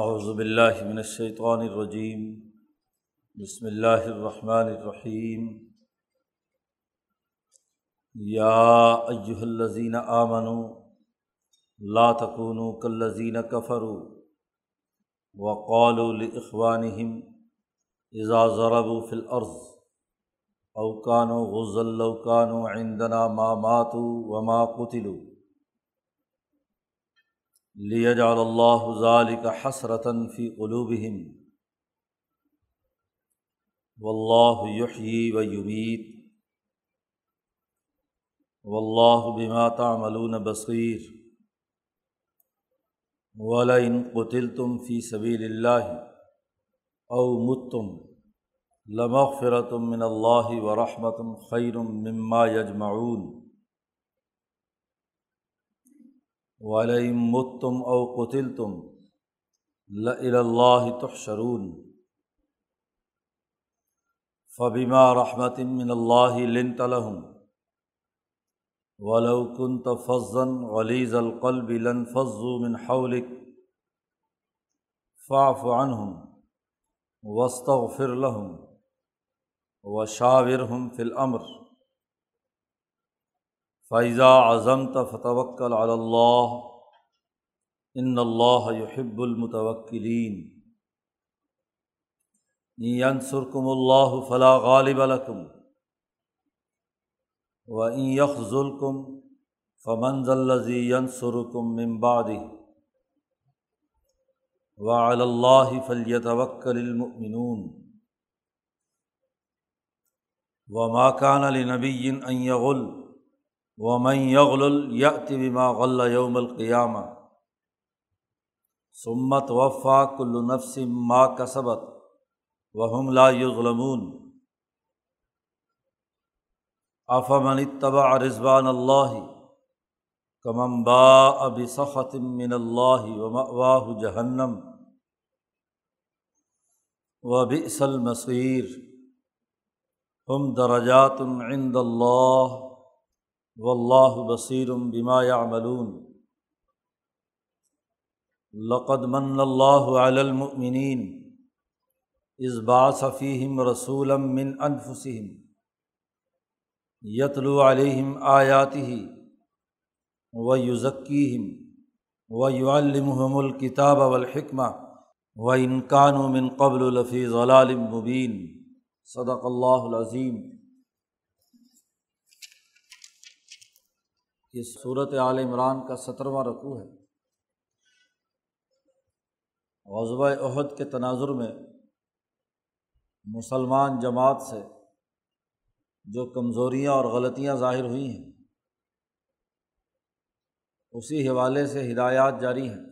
اعوذ باللہ من الشیطان الرجیم بسم اللہ الرحمن الرحیم یا ایہا الذین آمنوا لا تکونوا کالذین کفروا وقالوا لاخوانہم اذا ضربوا فی الارض او کانوا غزا لو کانوا عندنا ما ماتوا وما قتلوا لیجعل اللہ ذالک حسرتاً فی قلوبہم واللہ یحیی و یمیت واللہ بما تعملون بصیر ولئن قتلتم فی سبیل اللہ او متم لمغفرۃ من اللہ ورحمۃ خیر مما یجمعون ولئن متم او قتل تم اللہ تحشرون. فبما رحمت من اللہ لنت لهم ولو كنت فظا غليظ القلب لانفضوا من حولك فاعف عنهم واستغفر لهم وشاورهم في الأمر فیضا اعظم فتوکل اللہ ان اللہ یحب المتوکلین ینصرکم اللہ فلا غالب لکم و ان یخذلکم فمن ذلذی ینصرکم من بعدہ وعلى اللہ فلیتوکل المؤمنون. وما كان لنبی ان یغل ومن یغل یت بما غل یوم القیامہ سمت وفا کل نفس ما کسبت وہم لا یظلمون افمن اتبع رضوان اللہ کمم با اب سخت من اللہ ومأواہ جہنم و بئس المصیر ہم درجات عند اللہ و اللہ بصیرم بما یعملون. لقد من اللہ علی المؤمنین از باصفیم رسولم من انفسہم یتلو علیہم آیاتہ و یوزکیم و یعلمہم الکتاب والحکمہ و انکان من قبل لفی ضلال مبین. صدق اللہ العظیم. یہ صورت عال عمران کا سترواں رقوع ہے۔ غزبۂ عہد کے تناظر میں مسلمان جماعت سے جو کمزوریاں اور غلطیاں ظاہر ہوئی ہیں، اسی حوالے سے ہدایات جاری ہیں۔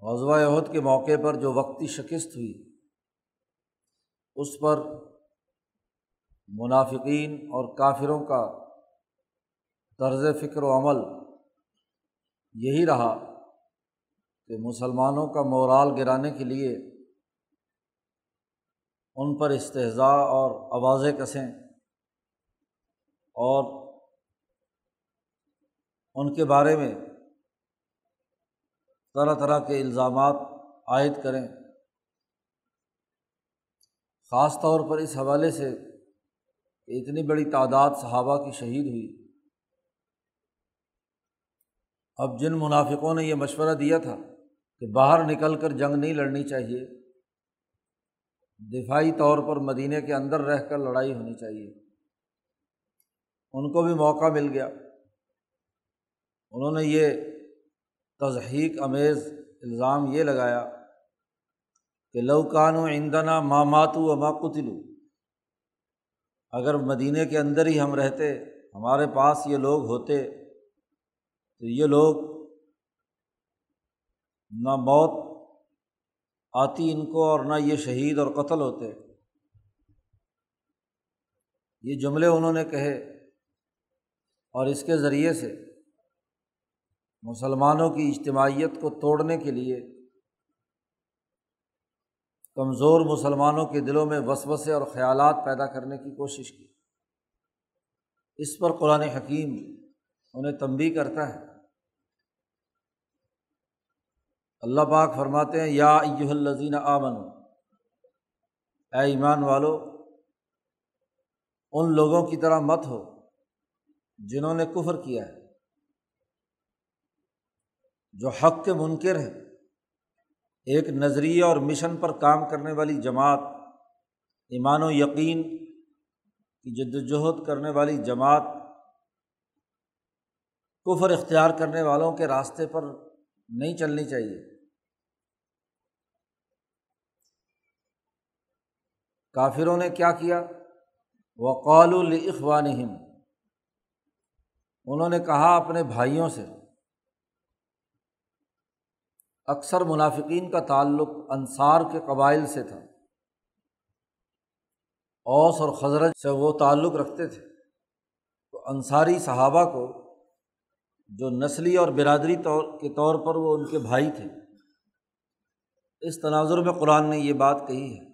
غزوہ عہد کے موقع پر جو وقتی شکست ہوئی، اس پر منافقین اور کافروں کا طرز فکر و عمل یہی رہا کہ مسلمانوں کا مورال گرانے کے لیے ان پر استحضاء اور آوازیں کسیں اور ان کے بارے میں طرح طرح کے الزامات عائد کریں۔ خاص طور پر اس حوالے سے کہ اتنی بڑی تعداد صحابہ کی شہید ہوئی۔ اب جن منافقوں نے یہ مشورہ دیا تھا کہ باہر نکل کر جنگ نہیں لڑنی چاہیے، دفاعی طور پر مدینہ کے اندر رہ کر لڑائی ہونی چاہیے۔ ان کو بھی موقع مل گیا۔ انہوں نے یہ تضحیق امیز الزام یہ لگایا کہ لوکان و ایندنا ماماتو و ماقتلو اگر مدینہ کے اندر ہی ہم رہتے، ہمارے پاس یہ لوگ ہوتے، تو یہ لوگ نہ موت آتی ان کو اور نہ یہ شہید اور قتل ہوتے۔ یہ جملے انہوں نے کہے اور اس کے ذریعے سے مسلمانوں کی اجتماعیت کو توڑنے کے لیے کمزور مسلمانوں کے دلوں میں وسوسے اور خیالات پیدا کرنے کی کوشش کی۔ اس پر قرآن حکیم انہیں تنبی کرتا ہے۔ اللہ پاک فرماتے ہیں، یا ایہ الزین آمن اے ایمان والو، ان لوگوں کی طرح مت ہو جنہوں نے کفر کیا ہے، جو حق کے منکر ہے ایک نظریہ اور مشن پر کام کرنے والی جماعت، ایمان و یقین کی جد وجہد کرنے والی جماعت، کفر اختیار کرنے والوں کے راستے پر نہیں چلنی چاہیے۔ کافروں نے کیا کیا؟ وقال الخوان انہوں نے کہا اپنے بھائیوں سے اکثر منافقین کا تعلق انصار کے قبائل سے تھا۔ اوس اور خزرت سے وہ تعلق رکھتے تھے۔ تو انصاری صحابہ کو جو نسلی اور برادری طور کے طور پر وہ ان کے بھائی تھے۔ اس تناظر میں قرآن نے یہ بات کہی ہے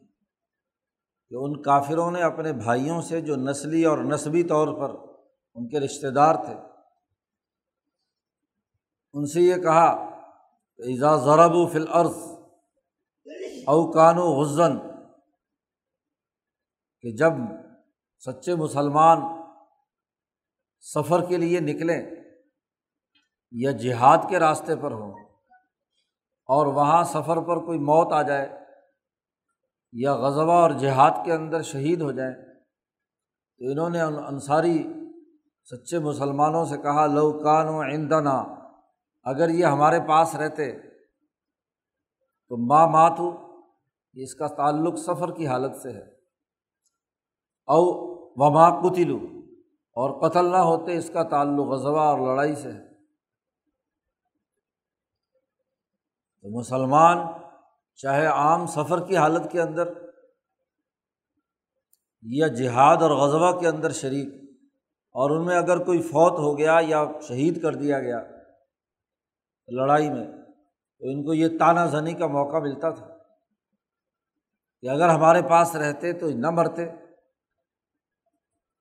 کہ ان کافروں نے اپنے بھائیوں سے جو نسلی اور نسبی طور پر ان کے رشتے دار تھے، ان سے یہ کہا ایزا ضرب و فلعرض اوکان و غزن کہ جب سچے مسلمان سفر کے لیے نکلیں یا جہاد کے راستے پر ہوں اور وہاں سفر پر کوئی موت آ جائے یا غزبہ اور جہاد کے اندر شہید ہو جائیں، تو انہوں نے انصاری سچے مسلمانوں سے کہا، لو کان و ایندنا اگر یہ ہمارے پاس رہتے تو ماں مات اس کا تعلق سفر کی حالت سے ہے۔ او وما قتلو اور قتل نہ ہوتے اس کا تعلق غزبہ اور لڑائی سے ہے۔ تو مسلمان چاہے عام سفر کی حالت کے اندر یا جہاد اور غزبہ کے اندر شریک، اور ان میں اگر کوئی فوت ہو گیا یا شہید کر دیا گیا لڑائی میں، تو ان کو یہ تانہ زنی کا موقع ملتا تھا کہ اگر ہمارے پاس رہتے تو نہ مرتے۔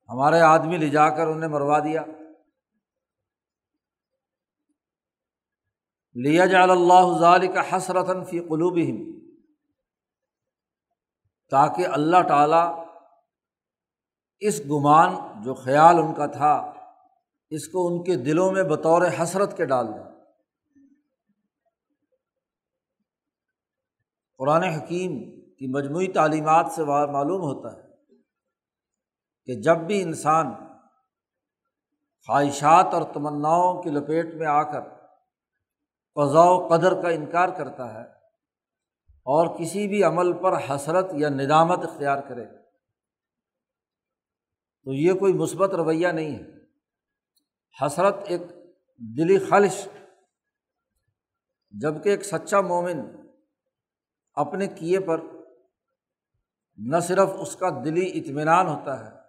ہمارے آدمی لے جا کر انہیں مروا دیا۔ لیا جا اللہ کا حسرتن فی قلوب تاکہ اللہ تعالیٰ اس گمان جو خیال ان کا تھا، اس کو ان کے دلوں میں بطور حسرت کے ڈال دیں قرآن حکیم کی مجموعی تعلیمات سے معلوم ہوتا ہے کہ جب بھی انسان خواہشات اور تمناؤں کی لپیٹ میں آ کر قضاء و قدر کا انکار کرتا ہے اور کسی بھی عمل پر حسرت یا ندامت اختیار کرے، تو یہ کوئی مثبت رویہ نہیں ہے۔ حسرت ایک دلی خلش جبکہ ایک سچا مومن اپنے کیے پر نہ صرف اس کا دلی اطمینان ہوتا ہے،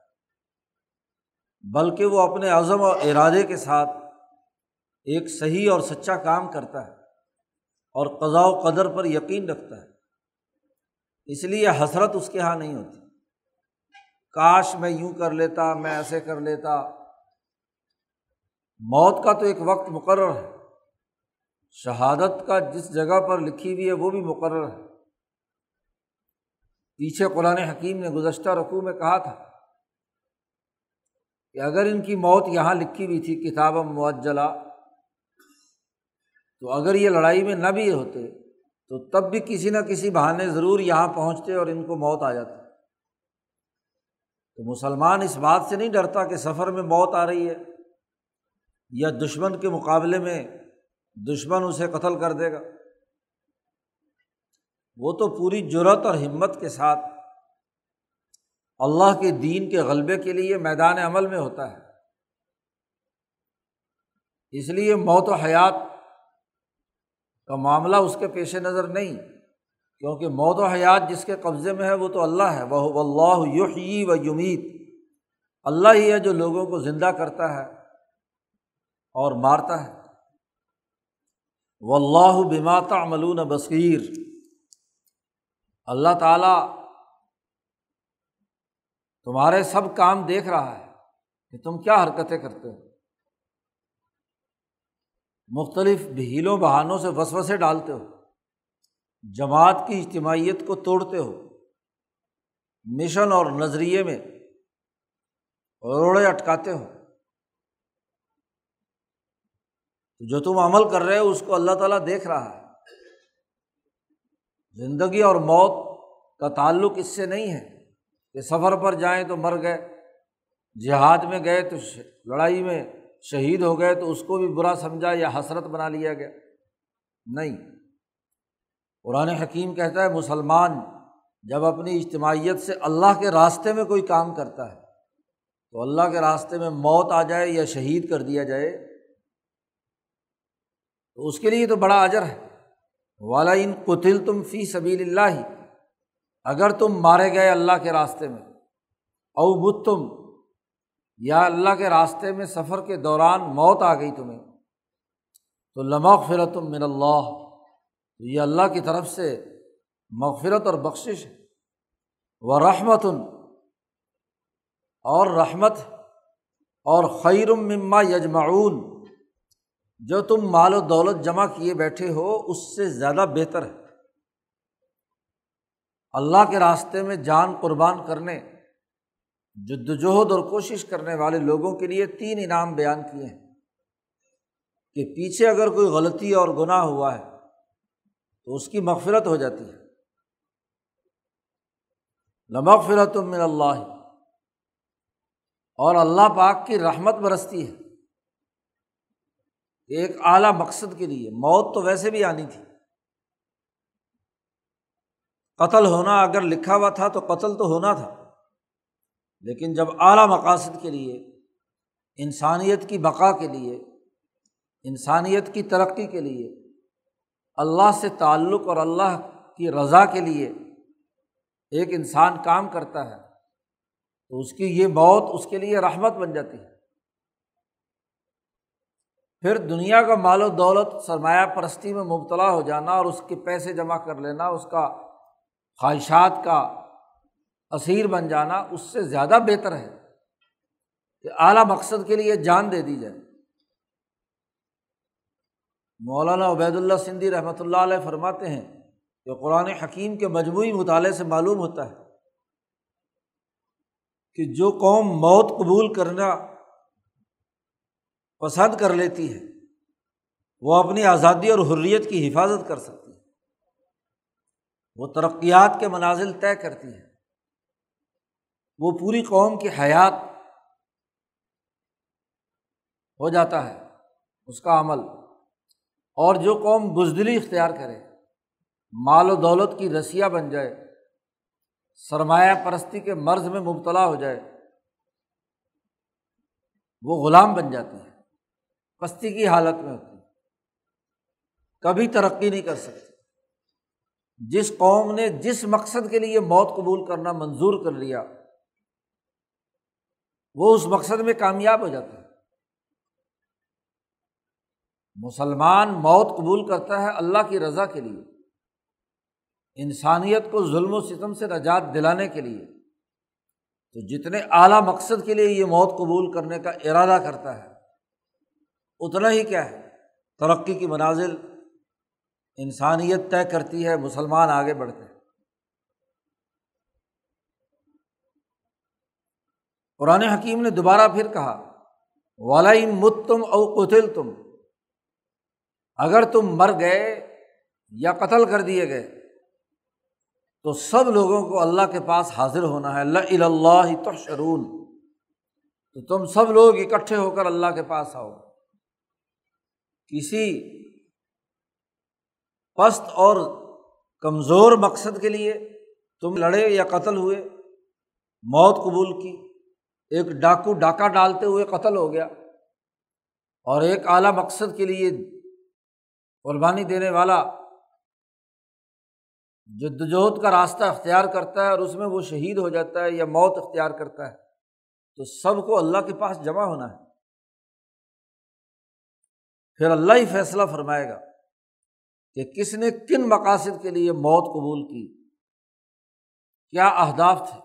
بلکہ وہ اپنے عزم و ارادے کے ساتھ ایک صحیح اور سچا کام کرتا ہے اور قضاء و قدر پر یقین رکھتا ہے۔ اس لیے حسرت اس کے یہاں نہیں ہوتی۔ کاش میں یوں کر لیتا، میں ایسے کر لیتا۔ موت کا تو ایک وقت مقرر ہے۔ شہادت کا جس جگہ پر لکھی ہوئی ہے وہ بھی مقرر ہے۔ پیچھے قرآن حکیم نے گزشتہ رقوع میں کہا تھا کہ اگر ان کی موت یہاں لکھی ہوئی تھی کتاب معجلہ تو اگر یہ لڑائی میں نہ بھی ہوتے، تو تب بھی کسی نہ کسی بہانے ضرور یہاں پہنچتے اور ان کو موت آ جاتی۔ تو مسلمان اس بات سے نہیں ڈرتا کہ سفر میں موت آ رہی ہے یا دشمن کے مقابلے میں دشمن اسے قتل کر دے گا۔ وہ تو پوری جرت اور ہمت کے ساتھ اللہ کے دین کے غلبے کے لیے میدان عمل میں ہوتا ہے۔ اس لیے موت و حیات کا معاملہ اس کے پیش نظر نہیں، کیونکہ موت و حیات جس کے قبضے میں ہے وہ تو اللہ ہے۔ وہ اللہ یحیی و یمید اللہ ہی ہے جو لوگوں کو زندہ کرتا ہے اور مارتا ہے۔ و اللہ بماتا ملون بصیر اللہ تعالیٰ تمہارے سب کام دیکھ رہا ہے کہ تم کیا حرکتیں کرتے ہو۔ مختلف بھیلوں بہانوں سے وسوسے ڈالتے ہو۔ جماعت کی اجتماعیت کو توڑتے ہو۔ مشن اور نظریے میں روڑے اٹکاتے ہو۔ جو تم عمل کر رہے ہو اس کو اللہ تعالیٰ دیکھ رہا ہے۔ زندگی اور موت کا تعلق اس سے نہیں ہے کہ سفر پر جائیں تو مر گئے، جہاد میں گئے تو لڑائی میں شہید ہو گئے تو اس کو بھی برا سمجھا یا حسرت بنا لیا گیا۔ نہیں۔ قرآن حکیم کہتا ہے، مسلمان جب اپنی اجتماعیت سے اللہ کے راستے میں کوئی کام کرتا ہے، تو اللہ کے راستے میں موت آ جائے یا شہید کر دیا جائے، تو اس کے لیے تو بڑا اجر ہے۔ والا ان قتل تم فی سبیل اللہ اگر تم مارے گئے اللہ کے راستے میں، او بت تم یا اللہ کے راستے میں سفر کے دوران موت آ گئی تمہیں، تو لمغ فرتم من اللہ تو یہ اللہ کی طرف سے مغفرت اور بخشش ہے۔ وہ رحمت اور رحمت، اور خیرم مما یجمعون جو تم مال و دولت جمع کیے بیٹھے ہو، اس سے زیادہ بہتر ہے۔ اللہ کے راستے میں جان قربان کرنے جد وجہد اور کوشش کرنے والے لوگوں کے لیے تین انعام بیان کیے ہیں۔ کہ پیچھے اگر کوئی غلطی اور گناہ ہوا ہے، تو اس کی مغفرت ہو جاتی ہے۔ لمغفرت من اللہ۔ اور اللہ پاک کی رحمت برستی ہے۔ ایک اعلیٰ مقصد کے لیے، موت تو ویسے بھی آنی تھی۔ قتل ہونا اگر لکھا ہوا تھا تو قتل تو ہونا تھا۔ لیکن جب اعلیٰ مقاصد کے لیے، انسانیت کی بقا کے لیے، انسانیت کی ترقی کے لیے، اللہ سے تعلق اور اللہ کی رضا کے لیے ایک انسان کام کرتا ہے، تو اس کی یہ موت اس کے لیے رحمت بن جاتی ہے۔ پھر دنیا کا مال و دولت سرمایہ پرستی میں مبتلا ہو جانا اور اس کے پیسے جمع کر لینا، اس کا خواہشات کا اسیر بن جانا، اس سے زیادہ بہتر ہے کہ اعلیٰ مقصد کے لیے جان دے دی جائے۔ مولانا عبید اللہ سندھی رحمۃ اللہ علیہ فرماتے ہیں کہ قرآن حکیم کے مجموعی مطالعے سے معلوم ہوتا ہے کہ جو قوم موت قبول کرنا پسند کر لیتی ہے وہ اپنی آزادی اور حریت کی حفاظت کر سکتی ہے وہ ترقیات کے منازل طے کرتی ہے وہ پوری قوم کی حیات ہو جاتا ہے۔ اس کا عمل۔ اور جو قوم بزدلی اختیار کرے، مال و دولت کی رسیہ بن جائے، سرمایہ پرستی کے مرض میں مبتلا ہو جائے، وہ غلام بن جاتی ہے پستی کی حالت میں ہوتی کبھی ترقی نہیں کر سکتی جس قوم نے جس مقصد کے لیے موت قبول کرنا منظور کر لیا، وہ اس مقصد میں کامیاب ہو جاتا ہے۔ مسلمان موت قبول کرتا ہے اللہ کی رضا کے لیے۔ انسانیت کو ظلم و ستم سے نجات دلانے کے لیے۔ تو جتنے اعلیٰ مقصد کے لیے یہ موت قبول کرنے کا ارادہ کرتا ہے اتنا ہی کیا ہے۔ ترقی کی منازل انسانیت طے کرتی ہے، مسلمان آگے بڑھتے ہیں۔ قرآن حکیم نے دوبارہ پھر کہا والا مت تم او قتل تم اگر تم مر گئے یا قتل کر دیے گئے، تو سب لوگوں کو اللہ کے پاس حاضر ہونا ہے۔ اللہ اللہ تو شرون تو تم سب لوگ اکٹھے ہو کر اللہ کے پاس آؤ۔ کسی پست اور کمزور مقصد کے لیے تم لڑے یا قتل ہوئے، موت قبول کی، ایک ڈاکو ڈاکہ ڈالتے ہوئے قتل ہو گیا، اور ایک اعلیٰ مقصد کے لیے قربانی دینے والا جدوجہد کا راستہ اختیار کرتا ہے اور اس میں وہ شہید ہو جاتا ہے یا موت اختیار کرتا ہے، تو سب کو اللہ کے پاس جمع ہونا ہے۔ پھر اللہ ہی فیصلہ فرمائے گا کہ کس نے کن مقاصد کے لیے موت قبول کی؟ کیا اہداف تھے؟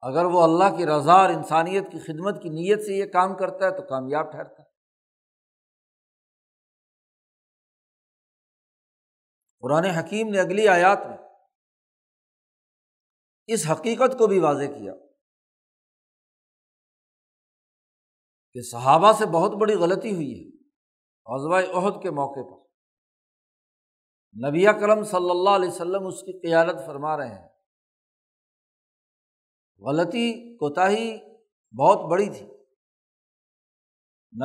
اگر وہ اللہ کی رضا اور انسانیت کی خدمت کی نیت سے یہ کام کرتا ہے تو کامیاب ٹھہرتا ہے۔ قرآن حکیم نے اگلی آیات میں اس حقیقت کو بھی واضح کیا کہ صحابہ سے بہت بڑی غلطی ہوئی ہے۔ حضبۂ عہد کے موقع پر۔ نبی کرم صلی اللہ علیہ وسلم اس کی قیادت فرما رہے ہیں۔ غلطی کوتاہی بہت بڑی تھی۔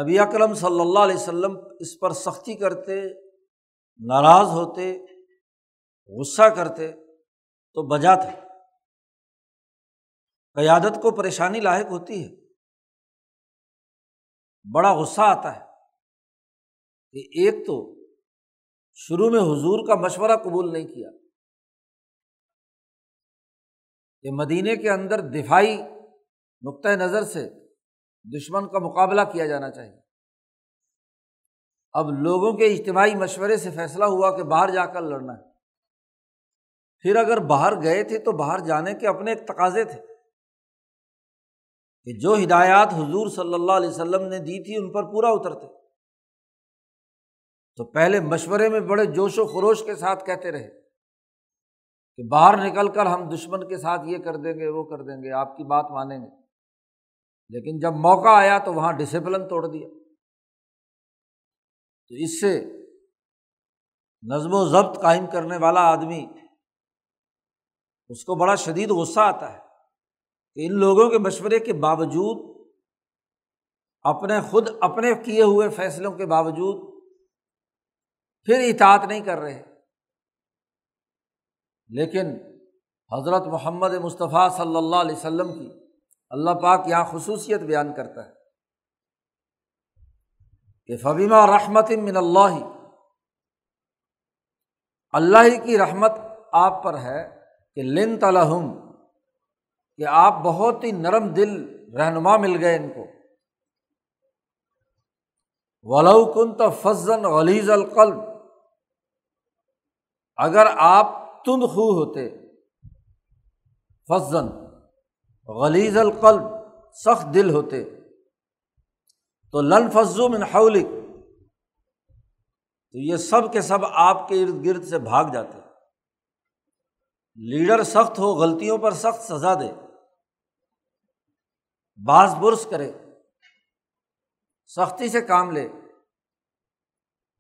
نبی اکرم صلی اللہ علیہ وسلم اس پر سختی کرتے، ناراض ہوتے، غصہ کرتے تو بجا تھے قیادت کو پریشانی لاحق ہوتی ہے۔ بڑا غصہ آتا ہے۔ کہ ایک تو شروع میں حضور کا مشورہ قبول نہیں کیا کہ مدینے کے اندر دفاعی نقطۂ نظر سے دشمن کا مقابلہ کیا جانا چاہیے۔ اب لوگوں کے اجتماعی مشورے سے فیصلہ ہوا کہ باہر جا کر لڑنا ہے۔ پھر اگر باہر گئے تھے تو باہر جانے کے اپنے ایک تقاضے تھے کہ جو ہدایات حضور صلی اللہ علیہ وسلم نے دی تھی ان پر پورا اترتے۔ تو پہلے مشورے میں بڑے جوش و خروش کے ساتھ کہتے رہے کہ باہر نکل کر ہم دشمن کے ساتھ یہ کر دیں گے، وہ کر دیں گے، آپ کی بات مانیں گے۔ لیکن جب موقع آیا تو وہاں ڈسپلن توڑ دیا۔ تو اس سے نظم و ضبط قائم کرنے والا آدمی، اس کو بڑا شدید غصہ آتا ہے کہ ان لوگوں کے مشورے کے باوجود، اپنے خود اپنے کیے ہوئے فیصلوں کے باوجود پھر اطاعت نہیں کر رہے۔ لیکن حضرت محمد مصطفیٰ صلی اللہ علیہ وسلم کی اللہ پاک یہاں خصوصیت بیان کرتا ہے کہ فبیمہ رحمت من اللہ اللہ کی رحمت آپ پر ہے کہ لن تلحم کہ آپ بہت ہی نرم دل، رہنما مل گئے ان کو۔ ولو کن تو فضن غلیز القلب اگر آپ تند خو ہوتے فضن غلیز القلب، سخت دل ہوتے، تو لن فضو من حولک، تو یہ سب کے سب آپ کے ارد گرد سے بھاگ جاتے۔ لیڈر سخت ہو، غلطیوں پر سخت سزا دے۔ باز برس کرے۔ سختی سے کام لے۔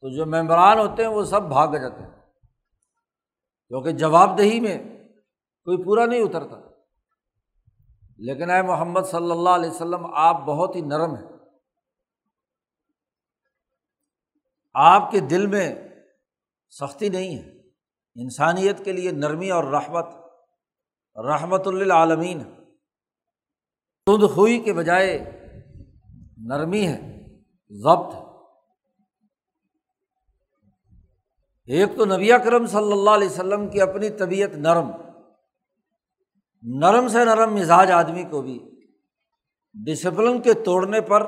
تو جو ممبران ہوتے ہیں، وہ سب بھاگ جاتے۔ ہیں کیونکہ جواب دہی میں کوئی پورا نہیں اترتا۔ لیکن اے محمد صلی اللہ علیہ وسلم، آپ بہت ہی نرم ہیں۔ آپ کے دل میں سختی نہیں ہے۔ انسانیت کے لیے نرمی اور رحمت رحمت للعالمین۔ تند خوئی کے بجائے نرمی ہے، ضبط ہے۔ ایک تو نبی اکرم صلی اللہ علیہ وسلم کی اپنی طبیعت نرم نرم سے نرم مزاج آدمی کو بھی ڈسپلن کے توڑنے پر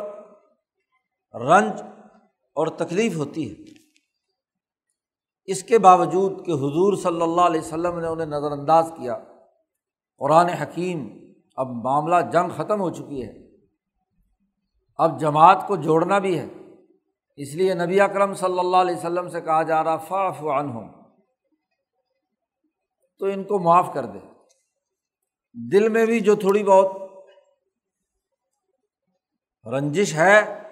رنج اور تکلیف ہوتی ہے۔ اس کے باوجود کہ حضور صلی اللہ علیہ وسلم نے انہیں نظر انداز کیا، قرآن حکیم، اب معاملہ جنگ ختم ہو چکی ہے۔ اب جماعت کو جوڑنا بھی ہے۔ اس لیے نبی اکرم صلی اللہ علیہ وسلم سے کہا جا رہا فاف عن ہوں تو ان کو معاف کر دے۔ دل میں بھی جو تھوڑی بہت رنجش ہے،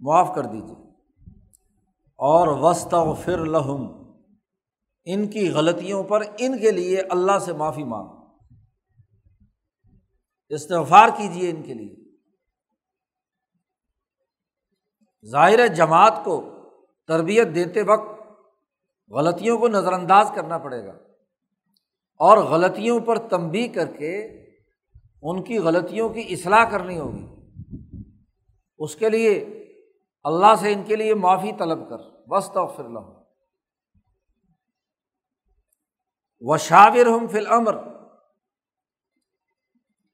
معاف کر دیجیے اور وسط و فر لہم، ان کی غلطیوں پر ان کے لیے اللہ سے معافی مانگ۔ استغفار کیجیے ان کے لیے۔ ظاہر جماعت کو تربیت دیتے وقت غلطیوں کو نظر انداز کرنا پڑے گا اور غلطیوں پر تنبی کر کے ان کی غلطیوں کی اصلاح کرنی ہوگی۔ اس کے لیے اللہ سے ان کے لیے معافی طلب کر۔ وسط و فر لو و شاور ہم فل امر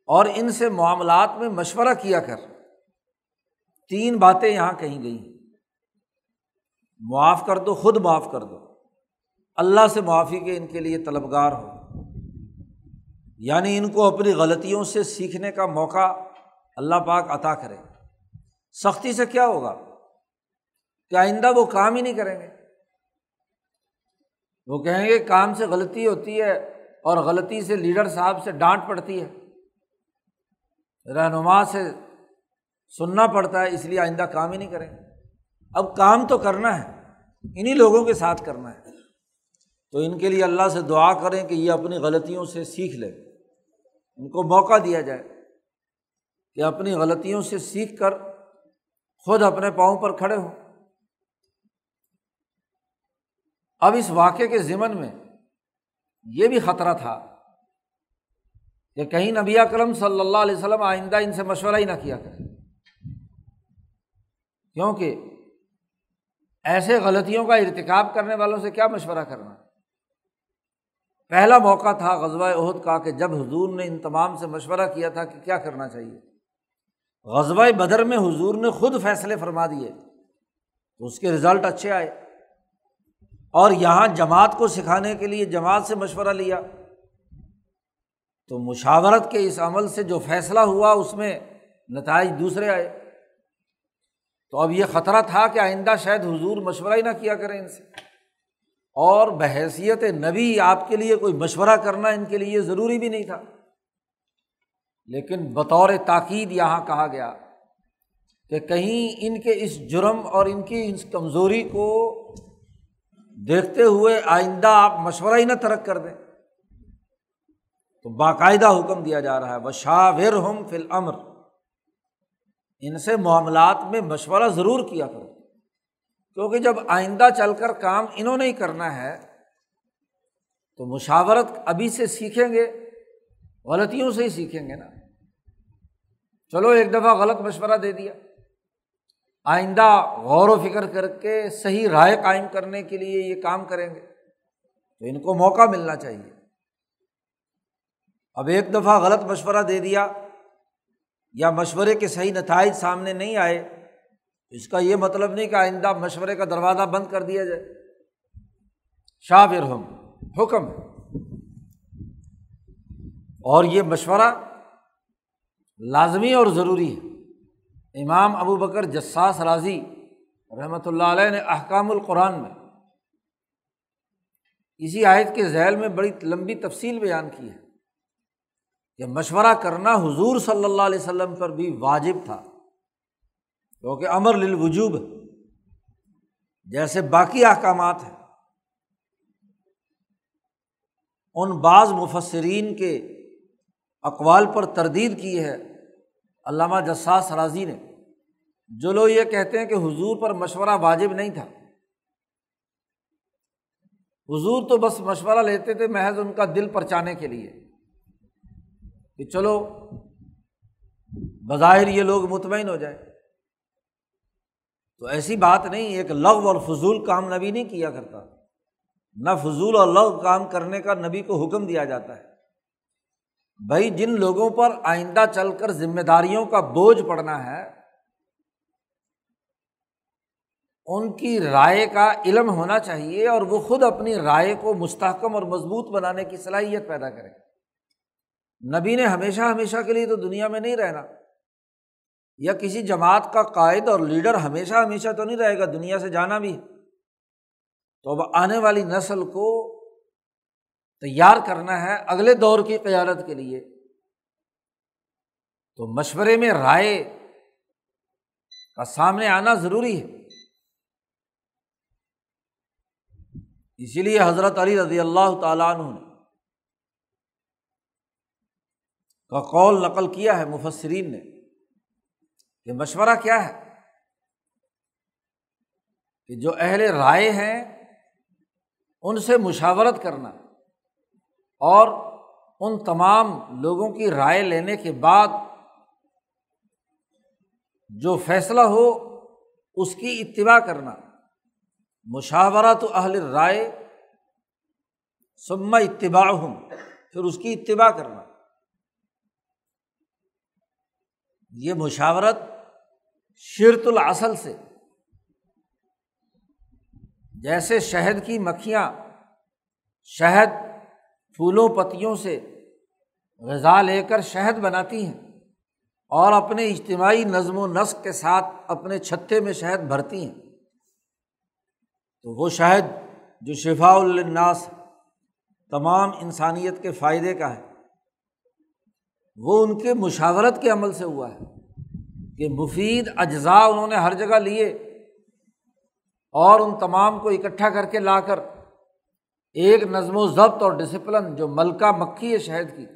اور ان سے معاملات میں مشورہ کیا کر۔ تین باتیں یہاں کہیں گئی معاف کر دو، خود معاف کر دو۔ اللہ سے معافی کے ان کے لیے طلبگار ہو۔ یعنی ان کو اپنی غلطیوں سے سیکھنے کا موقع اللہ پاک عطا کرے۔ سختی سے کیا ہوگا؟ کہ آئندہ وہ کام ہی نہیں کریں گے۔ وہ کہیں گے، کام سے غلطی ہوتی ہے اور غلطی سے لیڈر صاحب سے ڈانٹ پڑتی ہے۔ رہنما سے سننا پڑتا ہے، اس لیے آئندہ کام ہی نہیں کریں۔ اب کام تو کرنا ہے انہیں لوگوں کے ساتھ کرنا ہے۔ تو ان کے لیے اللہ سے دعا کریں کہ یہ اپنی غلطیوں سے سیکھ لیں ان کو موقع دیا جائے کہ اپنی غلطیوں سے سیکھ کر خود اپنے پاؤں پر کھڑے ہوں۔ اب اس واقعے کے ذمن میں یہ بھی خطرہ تھا کہ کہیں نبی کرم صلی اللہ علیہ وسلم آئندہ ان سے مشورہ ہی نہ کیا کرے کیونکہ ایسے غلطیوں کا ارتکاب کرنے والوں سے کیا مشورہ کرنا؟ پہلا موقع تھا غزوہ عہد کا کہ جب حضور نے ان تمام سے مشورہ کیا تھا کہ کیا کرنا چاہیے۔ غزوہ بدر میں حضور نے خود فیصلے فرما دیے۔ تو اس کے رزلٹ اچھے آئے۔ اور یہاں جماعت کو سکھانے کے لیے جماعت سے مشورہ لیا۔ تو مشاورت کے اس عمل سے جو فیصلہ ہوا اس میں نتائج دوسرے آئے۔ تو اب یہ خطرہ تھا کہ آئندہ شاید حضور مشورہ ہی نہ کیا کریں ان سے۔ اور بحیثیت نبی آپ کے لیے کوئی مشورہ کرنا ان کے لیے ضروری بھی نہیں تھا۔ لیکن بطور تاکید یہاں کہا گیا کہ کہیں ان کے اس جرم اور ان کی اس کمزوری کو دیکھتے ہوئے آئندہ آپ مشورہ ہی نہ ترک کر دیں۔ تو باقاعدہ حکم دیا جا رہا ہے بشاور ہم فل امر ان سے معاملات میں مشورہ ضرور کیا کرو۔ کیونکہ جب آئندہ چل کر کام انہوں نے ہی کرنا ہے، تو مشاورت ابھی سے سیکھیں گے، غلطیوں سے ہی سیکھیں گے نا۔ چلو، ایک دفعہ غلط مشورہ دے دیا۔ آئندہ غور و فکر کر کے صحیح رائے قائم کرنے کے لیے یہ کام کریں گے، تو ان کو موقع ملنا چاہیے۔ اب ایک دفعہ غلط مشورہ دے دیا۔ یا مشورے کے صحیح نتائج سامنے نہیں آئے، اس کا یہ مطلب نہیں کہ آئندہ مشورے کا دروازہ بند کر دیا جائے۔ شاہ ہم حکم۔ اور یہ مشورہ لازمی اور ضروری ہے۔ امام ابو بکر جساس راضی رحمۃ اللہ علیہ نے احکام القرآن میں اسی آیت کے ذیل میں بڑی لمبی تفصیل بیان کی ہے۔ کہ مشورہ کرنا حضور صلی اللہ علیہ وسلم پر بھی واجب تھا، کیونکہ امر للوجوب جیسے باقی احکامات ہیں۔ ان بعض مفسرین کے اقوال پر تردید کی ہے، علامہ جساس راضی نے، جو لوگ یہ کہتے ہیں کہ حضور پر مشورہ واجب نہیں تھا۔ حضور تو بس مشورہ لیتے تھے محض ان کا دل پرچانے کے لیے۔ کہ چلو، بظاہر یہ لوگ مطمئن ہو جائے تو ایسی بات نہیں، ایک لغ اور فضول کام نبی نہیں کیا کرتا۔ نہ فضول اور لغ کام کرنے کا نبی کو حکم دیا جاتا ہے۔ بھائی، جن لوگوں پر آئندہ چل کر ذمہ داریوں کا بوجھ پڑنا ہے، ان کی رائے کا علم ہونا چاہیے اور وہ خود اپنی رائے کو مستحکم اور مضبوط بنانے کی صلاحیت پیدا کریں۔ نبی نے ہمیشہ ہمیشہ کے لیے تو دنیا میں نہیں رہنا۔ یا کسی جماعت کا قائد اور لیڈر ہمیشہ ہمیشہ تو نہیں رہے گا، دنیا سے جانا بھی۔ تو اب آنے والی نسل کو تیار کرنا ہے اگلے دور کی قیادت کے لیے۔ تو مشورے میں رائے کا سامنے آنا ضروری ہے۔ اسی لیے حضرت علی رضی اللہ تعالیٰ عنہ نے کا قول نقل کیا ہے مفسرین نے کہ مشورہ کیا ہے کہ جو اہل رائے ہیں ان سے مشاورت کرنا اور ان تمام لوگوں کی رائے لینے کے بعد جو فیصلہ ہو اس کی اتباع کرنا۔ مشاورہ تو اہل رائے سما اتباع ہوں پھر اس کی اتباع کرنا۔ یہ مشاورت شرط الاصل سے۔ جیسے شہد کی مکھیاں شہد پھولوں پتیوں سے غذا لے کر شہد بناتی ہیں اور اپنے اجتماعی نظم و نسق کے ساتھ اپنے چھتے میں شہد بھرتی ہیں۔ تو وہ شہد جو شفاء الناس تمام انسانیت کے فائدے کا ہے۔ وہ ان کے مشاورت کے عمل سے ہوا ہے کہ مفید اجزاء انہوں نے ہر جگہ لیے اور ان تمام کو اکٹھا کر کے لا کر ایک نظم و ضبط اور ڈسپلن جو ملکہ مکھی ہے شہد کی،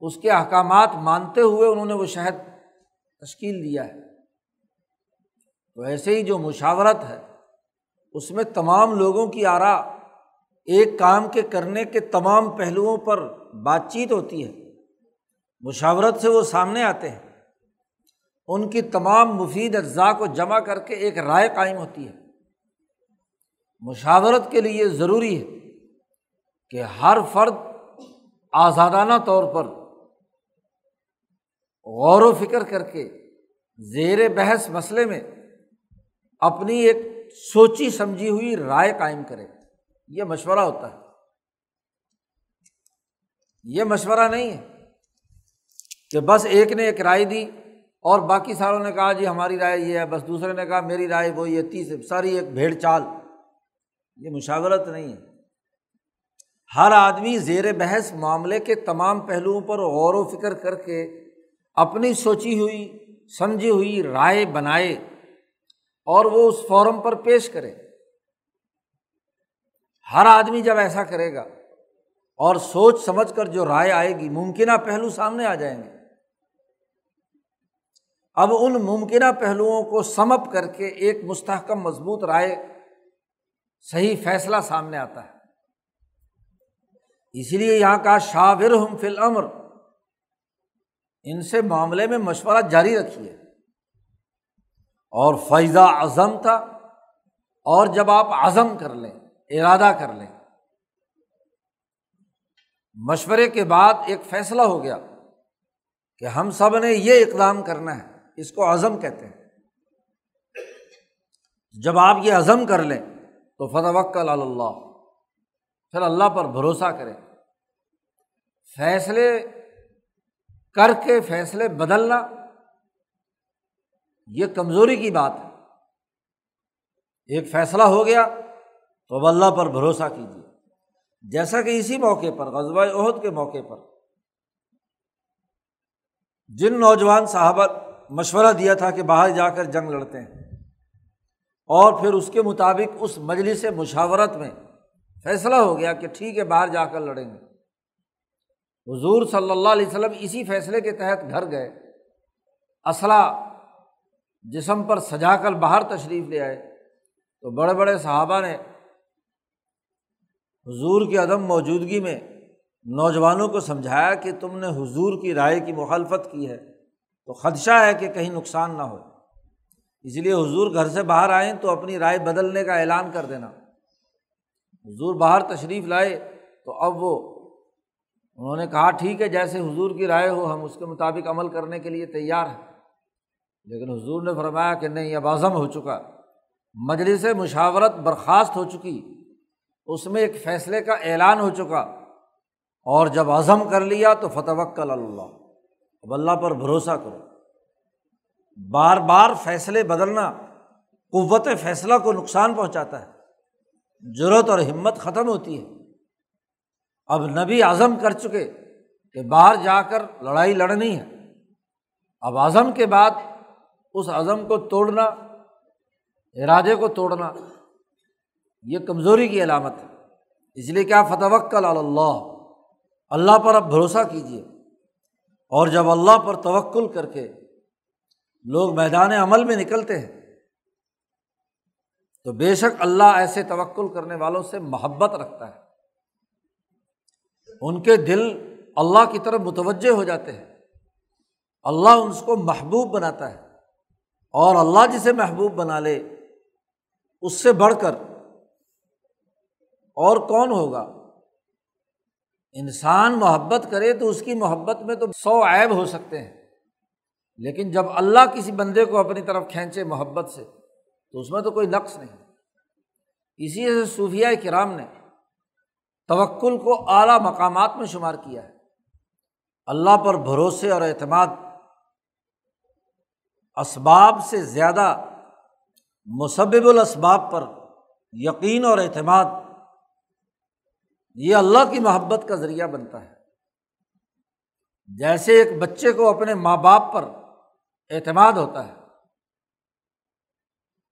اس کے احکامات مانتے ہوئے انہوں نے وہ شہد تشکیل دیا ہے۔ تو ایسے ہی جو مشاورت ہے، اس میں تمام لوگوں کی آرا ایک کام کے کرنے کے تمام پہلوؤں پر بات چیت ہوتی ہے۔ مشاورت سے وہ سامنے آتے ہیں۔ ان کی تمام مفید اجزاء کو جمع کر کے ایک رائے قائم ہوتی ہے۔ مشاورت کے لیے ضروری ہے کہ ہر فرد آزادانہ طور پر غور و فکر کر کے زیر بحث مسئلے میں اپنی ایک سوچی سمجھی ہوئی رائے قائم کرے۔ یہ مشورہ ہوتا ہے۔ یہ مشورہ نہیں ہے۔ کہ بس ایک نے ایک رائے دی اور باقی ساروں نے کہا جی ہماری رائے یہ ہے، بس دوسرے نے کہا میری رائے وہ یہ تیس ساری ایک بھیڑ چال۔ یہ مشاورت نہیں ہے۔ ہر آدمی زیر بحث معاملے کے تمام پہلوؤں پر غور و فکر کر کے اپنی سوچی ہوئی، سمجھی ہوئی رائے بنائے اور وہ اس فورم پر پیش کرے۔ ہر آدمی جب ایسا کرے گا اور سوچ سمجھ کر جو رائے آئے گی، ممکنہ پہلو سامنے آ جائیں گے۔ اب ان ممکنہ پہلوؤں کو سمپ کر کے ایک مستحکم مضبوط رائے، صحیح فیصلہ سامنے آتا ہے۔ اسی لیے یہاں کا شاور ہم فل امر ان سے معاملے میں مشورہ جاری رکھیے۔ اور فیضا اعظم تھا اور جب آپ عزم کر لیں، ارادہ کر لیں۔ مشورے کے بعد ایک فیصلہ ہو گیا کہ ہم سب نے یہ اقدام کرنا ہے۔ اس کو عزم کہتے ہیں۔ جب آپ یہ عزم کر لیں تو فتح وکل اللہ۔ پھر اللہ پر بھروسہ کریں۔ فیصلے کر کے فیصلے بدلنا یہ کمزوری کی بات ہے۔ ایک فیصلہ ہو گیا تو اب اللہ پر بھروسہ کیجیے۔ جیسا کہ اسی موقع پر غزبۂ عہد کے موقع پر، جن نوجوان صحابہ مشورہ دیا تھا کہ باہر جا کر جنگ لڑتے ہیں۔ اور پھر اس کے مطابق اس مجلس مشاورت میں فیصلہ ہو گیا کہ ٹھیک ہے، باہر جا کر لڑیں گے۔ حضور صلی اللہ علیہ وسلم اسی فیصلے کے تحت گھر گئے۔ اسلحہ جسم پر سجا کر باہر تشریف لے آئے۔ تو بڑے بڑے صحابہ نے حضور کی عدم موجودگی میں نوجوانوں کو سمجھایا کہ تم نے حضور کی رائے کی مخالفت کی ہے۔ تو خدشہ ہے کہ کہیں نقصان نہ ہو۔ اس لیے حضور گھر سے باہر آئیں تو اپنی رائے بدلنے کا اعلان کر دینا۔ حضور باہر تشریف لائے تو اب وہ، انہوں نے کہا، ٹھیک ہے، جیسے حضور کی رائے ہو، ہم اس کے مطابق عمل کرنے کے لیے تیار ہیں۔ لیکن حضور نے فرمایا کہ نہیں، اب اعظم ہو چکا۔ مجلس مشاورت برخاست ہو چکی۔ اس میں ایک فیصلے کا اعلان ہو چکا۔ اور جب عزم کر لیا تو فتح وکل اللہ۔ اب اللہ پر بھروسہ کرو۔ بار بار فیصلے بدلنا قوت فیصلہ کو نقصان پہنچاتا ہے۔ ضرورت اور ہمت ختم ہوتی ہے۔ اب نبی اعظم کر چکے کہ باہر جا کر لڑائی لڑنی ہے۔ اب اعظم کے بعد اس عزم کو توڑنا، ارادے کو توڑنا، یہ کمزوری کی علامت ہے۔ اس لیے کیا فتوکل اللہ؟ اللہ پر اب بھروسہ کیجیے اور جب اللہ پر توکل کر کے لوگ میدان عمل میں نکلتے ہیں، تو بے شک اللہ ایسے توکل کرنے والوں سے محبت رکھتا ہے۔ ان کے دل اللہ کی طرف متوجہ ہو جاتے ہیں۔ اللہ ان کو محبوب بناتا ہے اور اللہ جسے محبوب بنا لے، اس سے بڑھ کر اور کون ہوگا؟ انسان محبت کرے تو اس کی محبت میں تو سو عیب ہو سکتے ہیں۔ لیکن جب اللہ کسی بندے کو اپنی طرف کھینچے محبت سے، تو اس میں تو کوئی نقص نہیں۔ اسی سے صوفیہ کرام نے توکل کو اعلیٰ مقامات میں شمار کیا ہے۔ اللہ پر بھروسے اور اعتماد اسباب سے زیادہ مسبب الاسباب پر یقین اور اعتماد یہ اللہ کی محبت کا ذریعہ بنتا ہے۔ جیسے ایک بچے کو اپنے ماں باپ پر اعتماد ہوتا ہے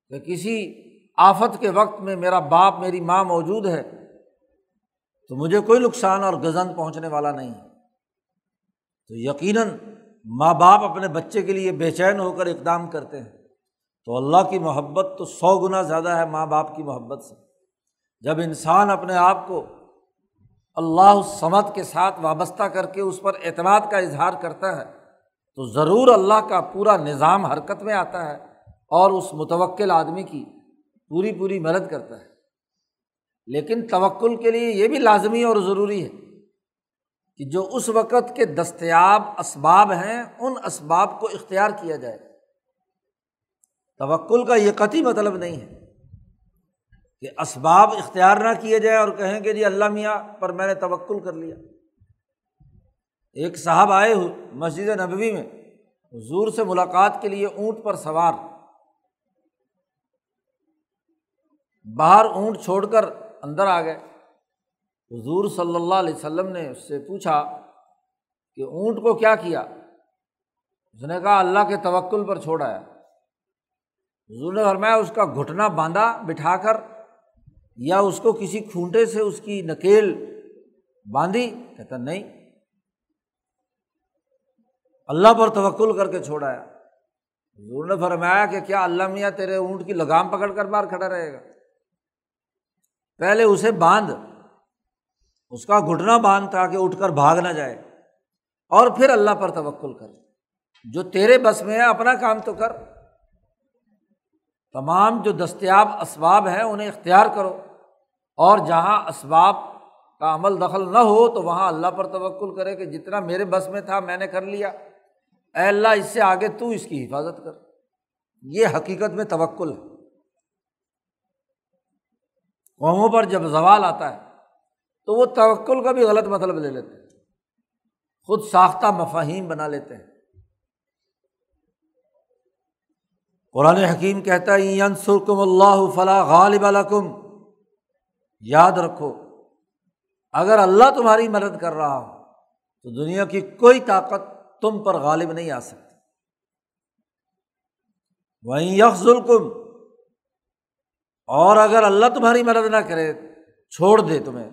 کہ کسی آفت کے وقت میں میرا باپ، میری ماں موجود ہے، تو مجھے کوئی نقصان اور غزن پہنچنے والا نہیں ہے۔ تو یقیناً ماں باپ اپنے بچے کے لیے بے چین ہو کر اقدام کرتے ہیں۔ تو اللہ کی محبت تو سو گنا زیادہ ہے ماں باپ کی محبت سے۔ جب انسان اپنے آپ کو اللہ سمت کے ساتھ وابستہ کر کے اس پر اعتماد کا اظہار کرتا ہے، تو ضرور اللہ کا پورا نظام حرکت میں آتا ہے اور اس متوقع آدمی کی پوری پوری مدد کرتا ہے۔ لیکن توکل کے لیے یہ بھی لازمی اور ضروری ہے کہ جو اس وقت کے دستیاب اسباب ہیں، ان اسباب کو اختیار کیا جائے۔ توکل کا یہ قطعی مطلب نہیں ہے۔ کہ اسباب اختیار نہ کیے جائے اور کہیں کہ جی اللہ میاں، پر میں نے توکل کر لیا۔ ایک صاحب آئے مسجد نبوی میں، حضور سے ملاقات کے لیے اونٹ پر سوار۔ باہر اونٹ چھوڑ کر اندر آ گئے۔ حضور صلی اللہ علیہ وسلم نے اس سے پوچھا کہ اونٹ کو کیا کیا؟ اس نے کہا، اللہ کے توکل پر چھوڑا ہے۔ حضور نے فرمایا، اس کا گھٹنا باندھا، بٹھا کر یا اس کو کسی کھونٹے سے اس کی نکیل باندھی، کہتا نہیں۔ اللہ پر توکل کر کے چھوڑایا حضور نے فرمایا کہ کیا اللہ میاں تیرے اونٹ کی لگام پکڑ کر باہر کھڑا رہے گا؟ پہلے اسے باندھ، اس کا گھٹنا باندھ تاکہ اٹھ کر بھاگ نہ جائے۔ اور پھر اللہ پر توکل کر۔ جو تیرے بس میں ہے، اپنا کام تو کر۔ تمام جو دستیاب اسباب ہیں، انہیں اختیار کرو۔ اور جہاں اسباب کا عمل دخل نہ ہو تو وہاں اللہ پر توکل کرے کہ جتنا میرے بس میں تھا میں نے کر لیا۔ اے اللہ، اس سے آگے تو اس کی حفاظت کر۔ یہ حقیقت میں توکل ہے۔ قوموں پر جب زوال آتا ہے تو وہ توکل کا بھی غلط مطلب لے لیتے ہیں۔ خود ساختہ مفاہیم بنا لیتے ہیں۔ قرآن حکیم کہتا ہے ینسرکم اللہ فلاں غالب الکم یاد رکھو، اگر اللہ تمہاری مدد کر رہا ہو، تو دنیا کی کوئی طاقت تم پر غالب نہیں آ سکتی۔ وہیں یکز الکم اور اگر اللہ تمہاری مدد نہ کرے، چھوڑ دے تمہیں۔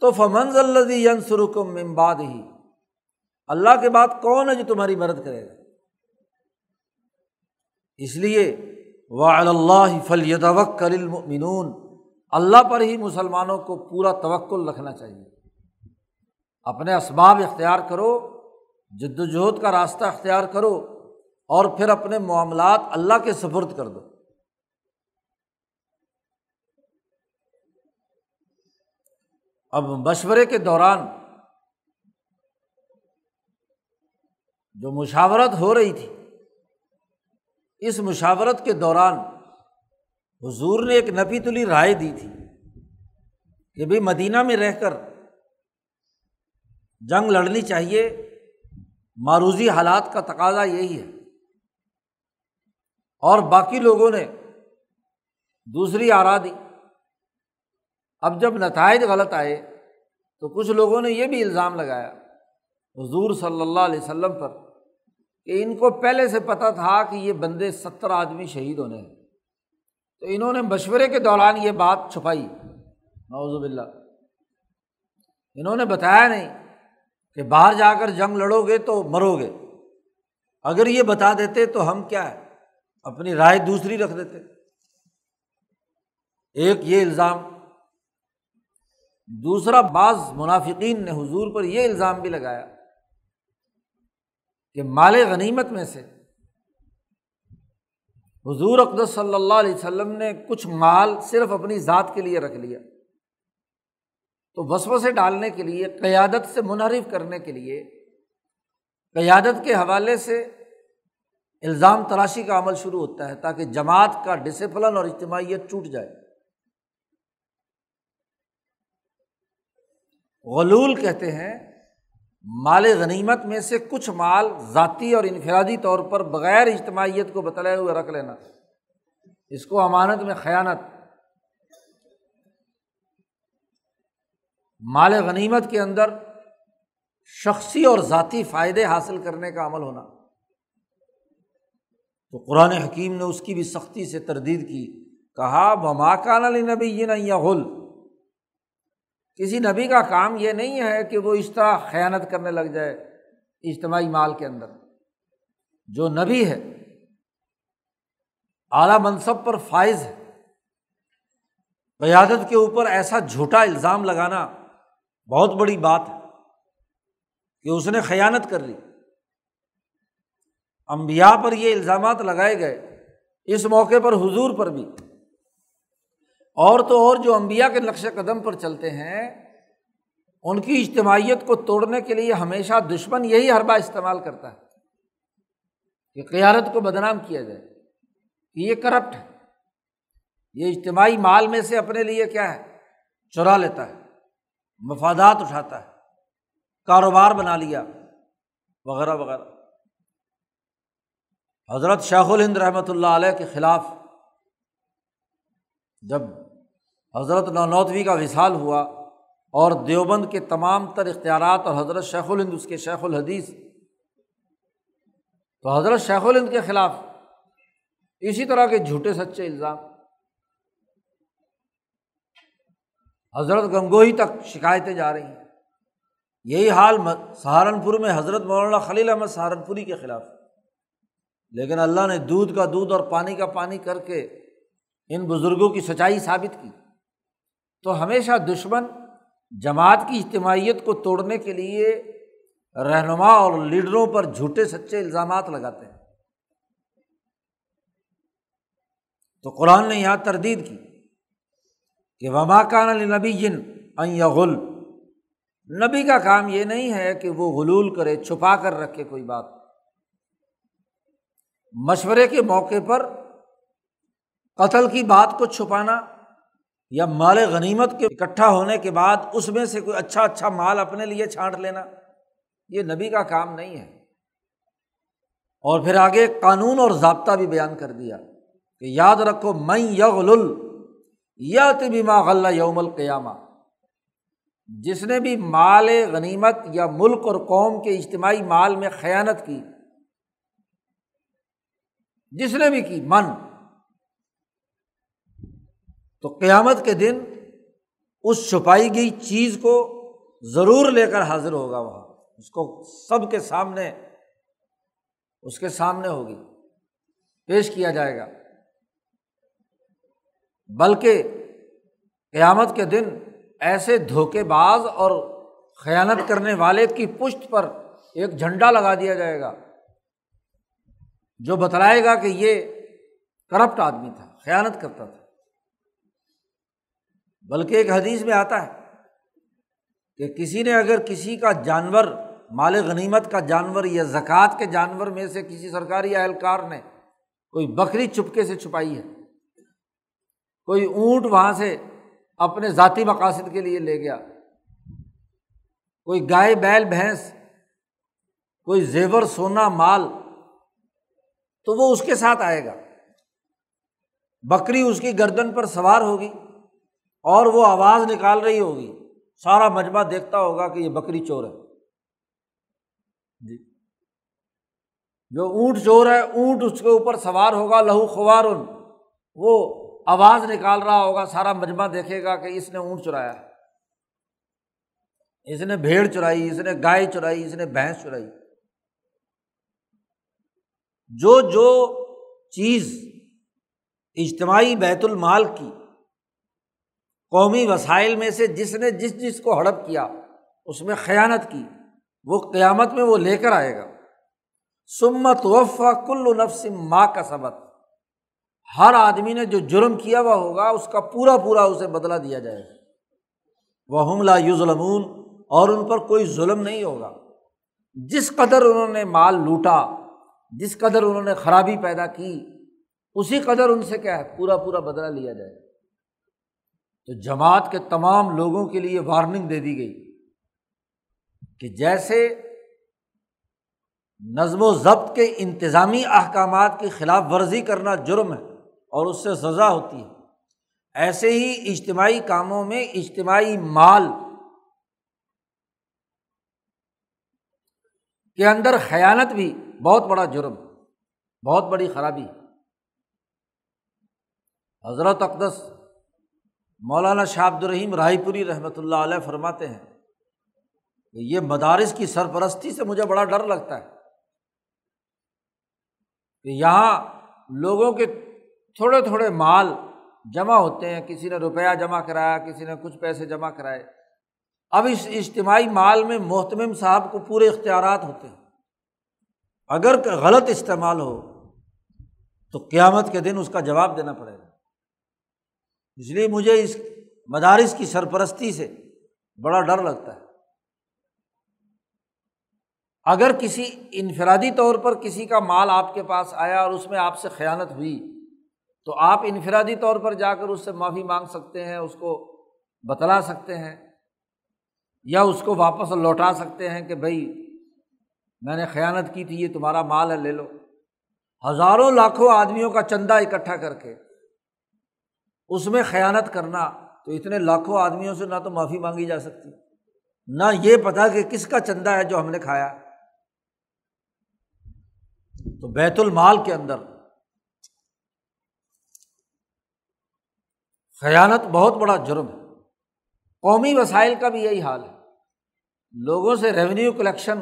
تو فمنز اللہ ینسرکم امباد ہی اللہ کے بعد کون ہے جو تمہاری مدد کرے گا؟ اس لیے وہ اللہ فلیت المؤمنون۔ اللہ پر ہی مسلمانوں کو پورا توکل رکھنا چاہیے۔ اپنے اسباب اختیار کرو، جد وجہد کا راستہ اختیار کرو اور پھر اپنے معاملات اللہ کے سفرد کر دو۔ اب مشورے کے دوران جو مشاورت ہو رہی تھی، اس مشاورت کے دوران حضور نے ایک نفی تلی رائے دی تھی کہ بھائی مدینہ میں رہ کر جنگ لڑنی چاہیے، معروضی حالات کا تقاضا یہی ہے۔ اور باقی لوگوں نے دوسری آرا دی۔ اب جب نتائج غلط آئے تو کچھ لوگوں نے یہ بھی الزام لگایا حضور صلی اللہ علیہ وسلم پر کہ ان کو پہلے سے پتہ تھا کہ یہ بندے ستر آدمی شہید ہونے ہیں۔ تو انہوں نے مشورے کے دوران یہ بات چھپائی۔ نوزب اللہ انہوں نے بتایا نہیں کہ باہر جا کر جنگ لڑو گے تو مرو گے۔ اگر یہ بتا دیتے تو ہم کیا ہے؟ اپنی رائے دوسری رکھ دیتے۔ ایک یہ الزام۔ دوسرا، بعض منافقین نے حضور پر یہ الزام بھی لگایا کہ مال غنیمت میں سے حضور اقدس صلی اللہ علیہ وسلم نے کچھ مال صرف اپنی ذات کے لیے رکھ لیا۔ تو وسو سے ڈالنے کے لیے، قیادت سے منحرف کرنے کے لیے، قیادت کے حوالے سے الزام تراشی کا عمل شروع ہوتا ہے تاکہ جماعت کا ڈسپلن اور اجتماعیت ٹوٹ جائے۔ غلول کہتے ہیں مال غنیمت میں سے کچھ مال ذاتی اور انفرادی طور پر بغیر اجتماعیت کو بتلائے ہوئے رکھ لینا۔ اس کو امانت میں خیانت۔ مال غنیمت کے اندر شخصی اور ذاتی فائدے حاصل کرنے کا عمل ہونا۔ تو قرآن حکیم نے اس کی بھی سختی سے تردید کی۔ کہا بماکان علی نبی یہ غل کسی نبی کا کام یہ نہیں ہے کہ وہ اس طرح خیانت کرنے لگ جائے اجتماعی مال کے اندر۔ جو نبی ہے، اعلیٰ منصب پر فائز ہے۔ قیادت کے اوپر ایسا جھوٹا الزام لگانا بہت بڑی بات ہے کہ اس نے خیانت کر لی۔ امبیا پر یہ الزامات لگائے گئے، اس موقع پر حضور پر بھی۔ اور تو اور جو امبیا کے نقش قدم پر چلتے ہیں، ان کی اجتماعیت کو توڑنے کے لیے ہمیشہ دشمن یہی حربہ استعمال کرتا ہے کہ قیادت کو بدنام کیا جائے۔ کہ یہ کرپٹ ہے۔ یہ اجتماعی مال میں سے اپنے لیے کیا ہے؟ چرا لیتا ہے۔ مفادات اٹھاتا ہے۔ کاروبار بنا لیا۔ وغیرہ وغیرہ۔ حضرت شیخ الہند رحمۃ اللہ علیہ کے خلاف جب حضرت نونوتوی کا وصال ہوا اور دیوبند کے تمام تر اختیارات اور حضرت شیخ الہند، اس کے شیخ الحدیث۔ تو حضرت شیخ الہند کے خلاف اسی طرح کے جھوٹے سچے الزام۔ حضرت گنگوئی تک شکایتیں جا رہی ہیں۔ یہی حال سہارنپور میں حضرت مولانا خلیل احمد سہارنپوری کے خلاف۔ لیکن اللہ نے دودھ کا دودھ اور پانی کا پانی کر کے ان بزرگوں کی سچائی ثابت کی۔ تو ہمیشہ دشمن جماعت کی اجتماعیت کو توڑنے کے لیے رہنما اور لیڈروں پر جھوٹے سچے الزامات لگاتے ہیں۔ تو قرآن نے یہاں تردید کی کہ وما کان علی نبی جن غل نبی کا کام یہ نہیں ہے کہ وہ غلول کرے، چھپا کر رکھے کوئی بات۔ مشورے کے موقع پر قتل کی بات کو چھپانا یا مال غنیمت کے اکٹھا ہونے کے بعد اس میں سے کوئی اچھا اچھا مال اپنے لیے چھانٹ لینا، یہ نبی کا کام نہیں ہے۔ اور پھر آگے قانون اور ضابطہ بھی بیان کر دیا کہ یاد رکھو میں یغل یا طبیما غلّہ یوم القیامہ۔ جس نے بھی مال غنیمت یا ملک اور قوم کے اجتماعی مال میں خیانت کی، جس نے بھی کی، من۔ تو قیامت کے دن اس چھپائی گئی چیز کو ضرور لے کر حاضر ہوگا وہاں۔ اس کو سب کے سامنے، اس کے سامنے ہوگی۔ پیش کیا جائے گا۔ بلکہ قیامت کے دن ایسے دھوکے باز اور خیانت کرنے والے کی پشت پر ایک جھنڈا لگا دیا جائے گا، جو بتلائے گا کہ یہ کرپٹ آدمی تھا، خیانت کرتا تھا۔ بلکہ ایک حدیث میں آتا ہے کہ کسی نے اگر کسی کا جانور، مال غنیمت کا جانور یا زکوٰۃ کے جانور میں سے کسی سرکاری اہلکار نے کوئی بکری چپکے سے چھپائی ہے، کوئی اونٹ وہاں سے اپنے ذاتی مقاصد کے لیے لے گیا، کوئی گائے، بیل، بھینس، کوئی زیور، سونا، مال، تو وہ اس کے ساتھ آئے گا۔ بکری اس کی گردن پر سوار ہوگی۔ اور وہ آواز نکال رہی ہوگی۔ سارا مجمع دیکھتا ہوگا کہ یہ بکری چور ہے۔ جی۔ جو اونٹ چور ہے، اونٹ اس کے اوپر سوار ہوگا، لہو خوار وہ آواز نکال رہا ہوگا، سارا مجمع دیکھے گا کہ اس نے اونٹ چرایا۔ اس نے بھیڑ چرائی، اس نے گائے چرائی، اس نے بھینس چرائی۔ جو جو چیز اجتماعی بیت المال کی قومی وسائل میں سے جس نے جس جس کو ہڑپ کیا، اس میں خیانت کی، وہ قیامت میں وہ لے کر آئے گا۔ سمت وفا کل نفس ماں کا سبق ہر آدمی نے جو جرم کیا ہوا ہوگا، اس کا پورا پورا اسے بدلا دیا جائے گا۔ وہ حملہ یو ظلمون اور ان پر کوئی ظلم نہیں ہوگا۔ جس قدر انہوں نے مال لوٹا، جس قدر انہوں نے خرابی پیدا کی، اسی قدر ان سے کیا ہے، پورا پورا بدلا لیا جائے تو جماعت کے تمام لوگوں کے لیے وارننگ دے دی گئی کہ جیسے نظم و ضبط کے انتظامی احکامات کی خلاف ورزی کرنا جرم ہے اور اس سے سزا ہوتی ہے، ایسے ہی اجتماعی کاموں میں اجتماعی مال کے اندر خیانت بھی بہت بڑا جرم بہت بڑی خرابی حضرت اقدس مولانا شاہ عبد الرحیم رائے پوری رحمۃ اللہ علیہ فرماتے ہیں کہ یہ مدارس کی سرپرستی سے مجھے بڑا ڈر لگتا ہے کہ یہاں لوگوں کے تھوڑے تھوڑے مال جمع ہوتے ہیں، کسی نے روپیہ جمع کرایا، کسی نے کچھ پیسے جمع کرائے۔ اب اس اجتماعی مال میں محتمم صاحب کو پورے اختیارات ہوتے ہیں۔ اگر غلط استعمال ہو تو قیامت کے دن اس کا جواب دینا پڑے گا۔ اس لیے مجھے اس مدارس کی سرپرستی سے بڑا ڈر لگتا ہے۔ اگر کسی انفرادی طور پر کسی کا مال آپ کے پاس آیا اور اس میں آپ سے خیانت ہوئی، تو آپ انفرادی طور پر جا کر اس سے معافی مانگ سکتے ہیں، اس کو بتلا سکتے ہیں، یا اس کو واپس لوٹا سکتے ہیں کہ بھائی، میں نے خیانت کی تھی، یہ تمہارا مال ہے، لے لو۔ ہزاروں لاکھوں آدمیوں کا چندہ اکٹھا کر کے اس میں خیانت کرنا تو اتنے لاکھوں آدمیوں سے نہ تو معافی مانگی جا سکتی، نہ یہ پتا کہ کس کا چندہ ہے جو ہم نے کھایا۔ تو بیت المال کے اندر خیانت بہت بڑا جرم ہے۔ قومی وسائل کا بھی یہی حال ہے۔ لوگوں سے ریونیو کلیکشن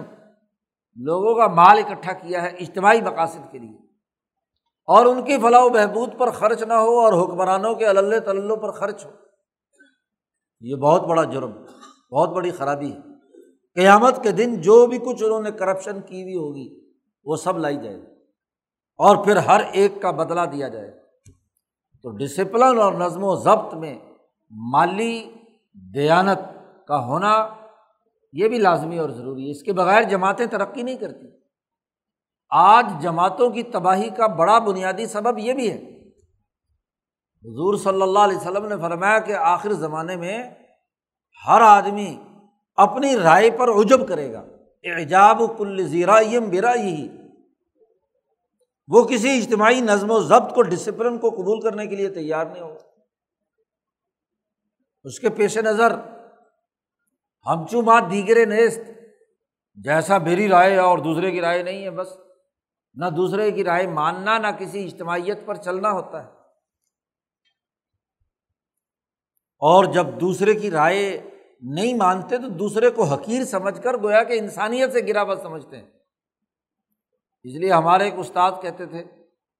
لوگوں کا مال اکٹھا کیا ہے اجتماعی مقاصد کے لیے۔ اور ان کی فلاح و بہبود پر خرچ نہ ہو اور حکمرانوں کے اللہ تلّوں پر خرچ ہو۔ یہ بہت بڑا جرم، بہت بڑی خرابی ہے۔ قیامت کے دن جو بھی کچھ انہوں نے کرپشن کی ہوئی ہوگی، وہ سب لائی جائے گی۔ اور پھر ہر ایک کا بدلا دیا جائے تو ڈسپلن اور نظم و ضبط میں مالی دیانت کا ہونا یہ بھی لازمی اور ضروری ہے۔ اس کے بغیر جماعتیں ترقی نہیں کرتی۔ آج جماعتوں کی تباہی کا بڑا بنیادی سبب یہ بھی ہے۔ حضور صلی اللہ علیہ وسلم نے فرمایا کہ آخر زمانے میں ہر آدمی اپنی رائے پر عجب کرے گا۔ اعجاب کل زیرائیم برا ہی وہ کسی اجتماعی نظم و ضبط کو ڈسپلن کو قبول کرنے کے لیے تیار نہیں ہوگا۔ اس کے پیش نظر ہم چومات دیگرے نیست، جیسا میری رائے ہے اور دوسرے کی رائے نہیں ہے، بس۔ نہ دوسرے کی رائے ماننا، نہ کسی اجتماعیت پر چلنا ہوتا ہے۔ اور جب دوسرے کی رائے نہیں مانتے تو دوسرے کو حقیر سمجھ کر گویا کہ انسانیت سے گراوٹ سمجھتے ہیں۔ اس لیے ہمارے ایک استاد کہتے تھے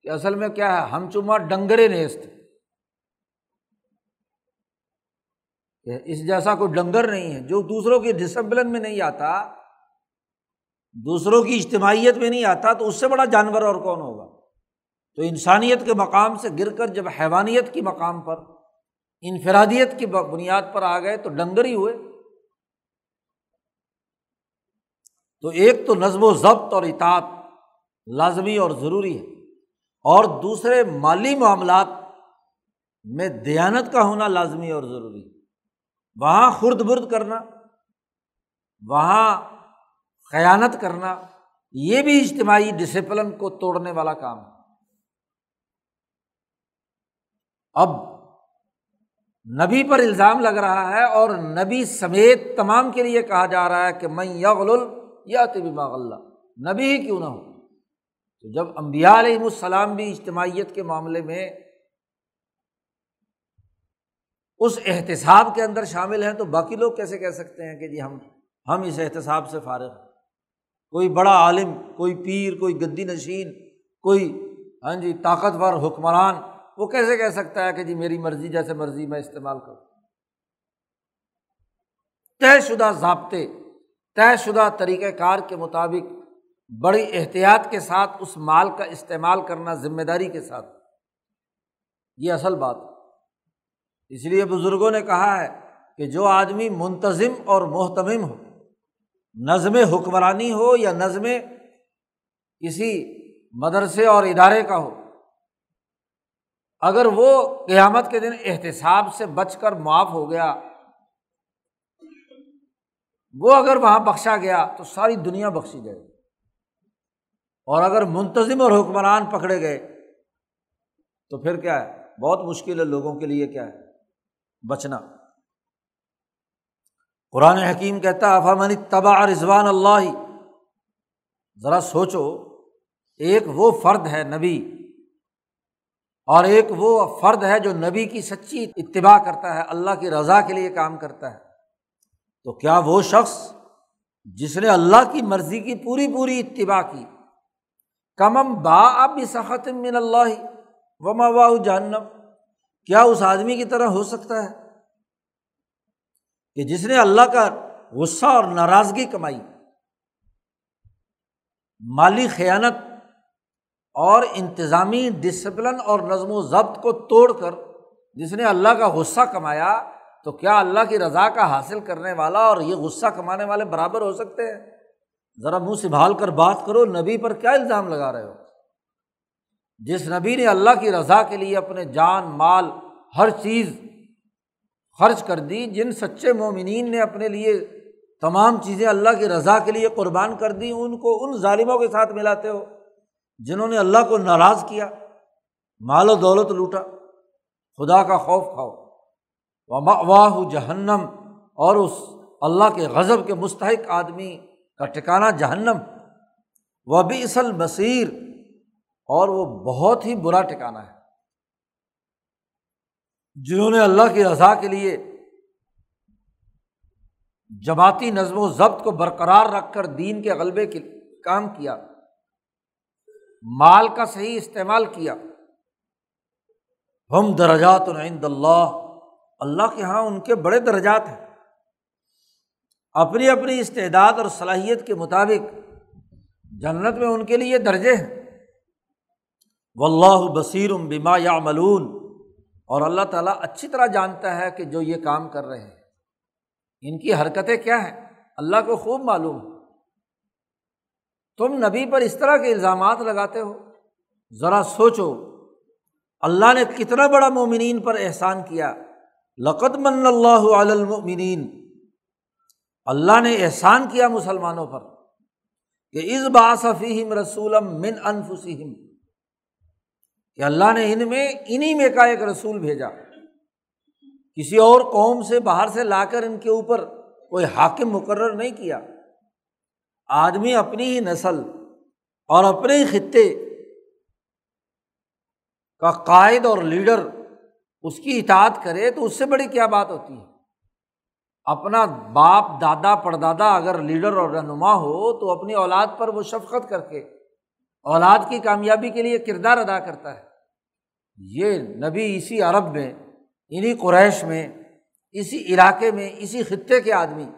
کہ اصل میں کیا ہے، ہم چما ڈنگرے نیست کہ اس جیسا کوئی ڈنگر نہیں ہے، جو دوسروں کی ڈسپلن میں نہیں آتا دوسروں کی اجتماعیت میں نہیں آتا تو اس سے بڑا جانور اور کون ہوگا؟ تو انسانیت کے مقام سے گر کر جب حیوانیت کی مقام پر، انفرادیت کی بنیاد پر آ گئے تو ڈنگر ہی ہوئے۔ تو ایک تو نظم و ضبط اور اطاعت لازمی اور ضروری ہے۔ اور دوسرے مالی معاملات میں دیانت کا ہونا لازمی اور ضروری ہے۔ وہاں خرد برد کرنا، وہاں خیانت کرنا یہ بھی اجتماعی ڈسپلن کو توڑنے والا کام ہے۔ اب نبی پر الزام لگ رہا ہے اور نبی سمیت تمام کے لیے کہا جا رہا ہے کہ میں یغل یا طبی مغلّہ نبی ہی کیوں نہ ہو؟ تو جب امبیا علیہ السلام بھی اجتماعیت کے معاملے میں اس احتساب کے اندر شامل ہیں تو باقی لوگ کیسے کہہ سکتے ہیں کہ جی ہم ہم اس احتساب سے فارغ ہیں؟ کوئی بڑا عالم، کوئی پیر، کوئی گدی نشین، کوئی ہاں جی طاقتور حکمران، وہ کیسے کہہ سکتا ہے کہ جی میری مرضی جیسے مرضی میں استعمال کروں؟ طے شدہ ضابطے، طے شدہ طریقۂ کار کے مطابق بڑی احتیاط کے ساتھ اس مال کا استعمال کرنا ذمہ داری کے ساتھ۔ یہ اصل بات اس لیے بزرگوں نے کہا ہے کہ جو آدمی منتظم اور محتمم ہو نظم حکمرانی ہو یا نظم کسی مدرسے اور ادارے کا ہو، اگر وہ قیامت کے دن احتساب سے بچ کر معاف ہو گیا، وہ اگر وہاں بخشا گیا تو ساری دنیا بخشی جائے اور اگر منتظم اور حکمران پکڑے گئے تو پھر کیا ہے؟ بہت مشکل ہے لوگوں کے لیے کیا ہے؟ بچنا۔ قرآن حکیم کہتا افامن تبا رضوان اللہ ذرا سوچو، ایک وہ فرد ہے نبی اور ایک وہ فرد ہے جو نبی کی سچی اتباع کرتا ہے، اللہ کی رضا کے لیے کام کرتا ہے۔ تو کیا وہ شخص جس نے اللہ کی مرضی کی پوری پوری اتباع کی؟ کمم با اب سخت من اللہ وما واہ جہنم۔ کیا اس آدمی کی طرح ہو سکتا ہے؟ کہ جس نے اللہ کا غصہ اور ناراضگی کمائی، مالی خیانت اور انتظامی ڈسپلن اور نظم و ضبط کو توڑ کر جس نے اللہ کا غصہ کمایا، تو کیا اللہ کی رضا کا حاصل کرنے والا اور یہ غصہ کمانے والے برابر ہو سکتے ہیں؟ ذرا منہ سنبھال کر بات کرو، نبی پر کیا الزام لگا رہے ہو؟ جس نبی نے اللہ کی رضا کے لیے اپنے جان، مال، ہر چیز خرچ کر دی، جن سچے مومنین نے اپنے لیے تمام چیزیں اللہ کی رضا کے لیے قربان کر دی، ان کو ان ظالموں کے ساتھ ملاتے ہو، جنہوں نے اللہ کو ناراض کیا، مال و دولت لوٹا، خدا کا خوف کھاؤ۔ واہ جہنم اور اس اللہ کے غضب کے مستحق آدمی کا ٹھکانا جہنم۔ وہ بھی اصل بصیر اور وہ بہت ہی برا ٹھکانا ہے۔ جنہوں نے اللہ کی رضا کے لیے جماعتی نظم و ضبط کو برقرار رکھ کر دین کے غلبے کے کام کیا، مال کا صحیح استعمال کیا۔ ہم درجات عند اللہ اللہ کے یہاں ان کے بڑے درجات ہیں۔ اپنی اپنی استعداد اور صلاحیت کے مطابق جنت میں ان کے لیے درجے ہیں۔ و اللہ بصیر بما یا ملون اور اللہ تعالیٰ اچھی طرح جانتا ہے کہ جو یہ کام کر رہے ہیں۔ ان کی حرکتیں کیا ہیں؟ اللہ کو خوب معلوم تم نبی پر اس طرح کے الزامات لگاتے ہو۔ ذرا سوچو، اللہ نے کتنا بڑا مومنین پر احسان کیا۔ لقت من اللہ علمنین اللہ نے احسان کیا مسلمانوں پر کہ اس باصفیم رسول من انفسم کہ اللہ نے ان میں انہیں میں کا ایک رسول بھیجا۔ کسی اور قوم سے باہر سے لا کر ان کے اوپر کوئی حاکم مقرر نہیں کیا۔ آدمی اپنی ہی نسل اور اپنے ہی خطے کا قائد اور لیڈر اس کی اطاعت کرے تو اس سے بڑی کیا بات ہوتی ہے؟ اپنا باپ، دادا، پردادا اگر لیڈر اور رہنما ہو تو اپنی اولاد پر وہ شفقت کر کے اولاد کی کامیابی کے لیے کردار ادا کرتا ہے۔ یہ نبی اسی عرب میں انہیں قریش میں، اسی علاقے میں، اسی خطے کے آدمی۔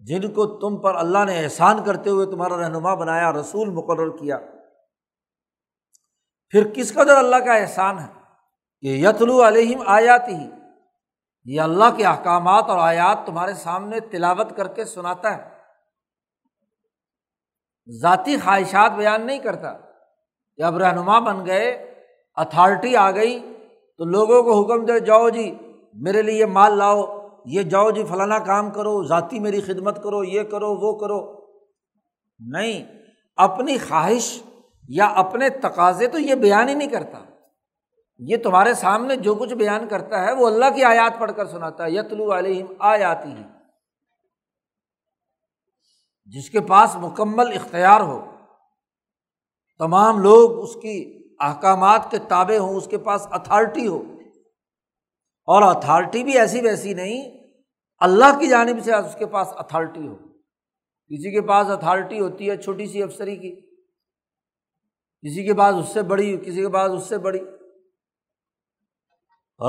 جن کو تم پر اللہ نے احسان کرتے ہوئے تمہارا رہنما بنایا، رسول مقرر کیا۔ پھر کس قدر اللہ کا احسان ہے؟ کہ یتلو علیہم آیات ہی یہ اللہ کے احکامات اور آیات تمہارے سامنے تلاوت کر کے سناتا ہے۔ ذاتی خواہشات بیان نہیں کرتا۔ کہ اب رہنما بن گئے، اتھارٹی آ گئی، تو لوگوں کو حکم دے، جاؤ جی میرے لیے مال لاؤ، یہ جاؤ جی فلانا کام کرو، ذاتی میری خدمت کرو، یہ کرو، وہ کرو۔ نہیں، اپنی خواہش یا اپنے تقاضے تو یہ بیان ہی نہیں کرتا۔ یہ تمہارے سامنے جو کچھ بیان کرتا ہے، وہ اللہ کی آیات پڑھ کر سناتا ہے، یتلو علیہم آیاتی ہی جس کے پاس مکمل اختیار ہو۔ تمام لوگ اس کی احکامات کے تابع ہوں، اس کے پاس اتھارٹی ہو۔ اور اتھارٹی بھی ایسی ویسی نہیں، اللہ کی جانب سے اس کے پاس اتھارٹی ہو۔ کسی کے پاس اتھارٹی ہوتی ہے چھوٹی سی افسری کی، کسی کے پاس اس سے بڑی، کسی کے پاس اس سے بڑی۔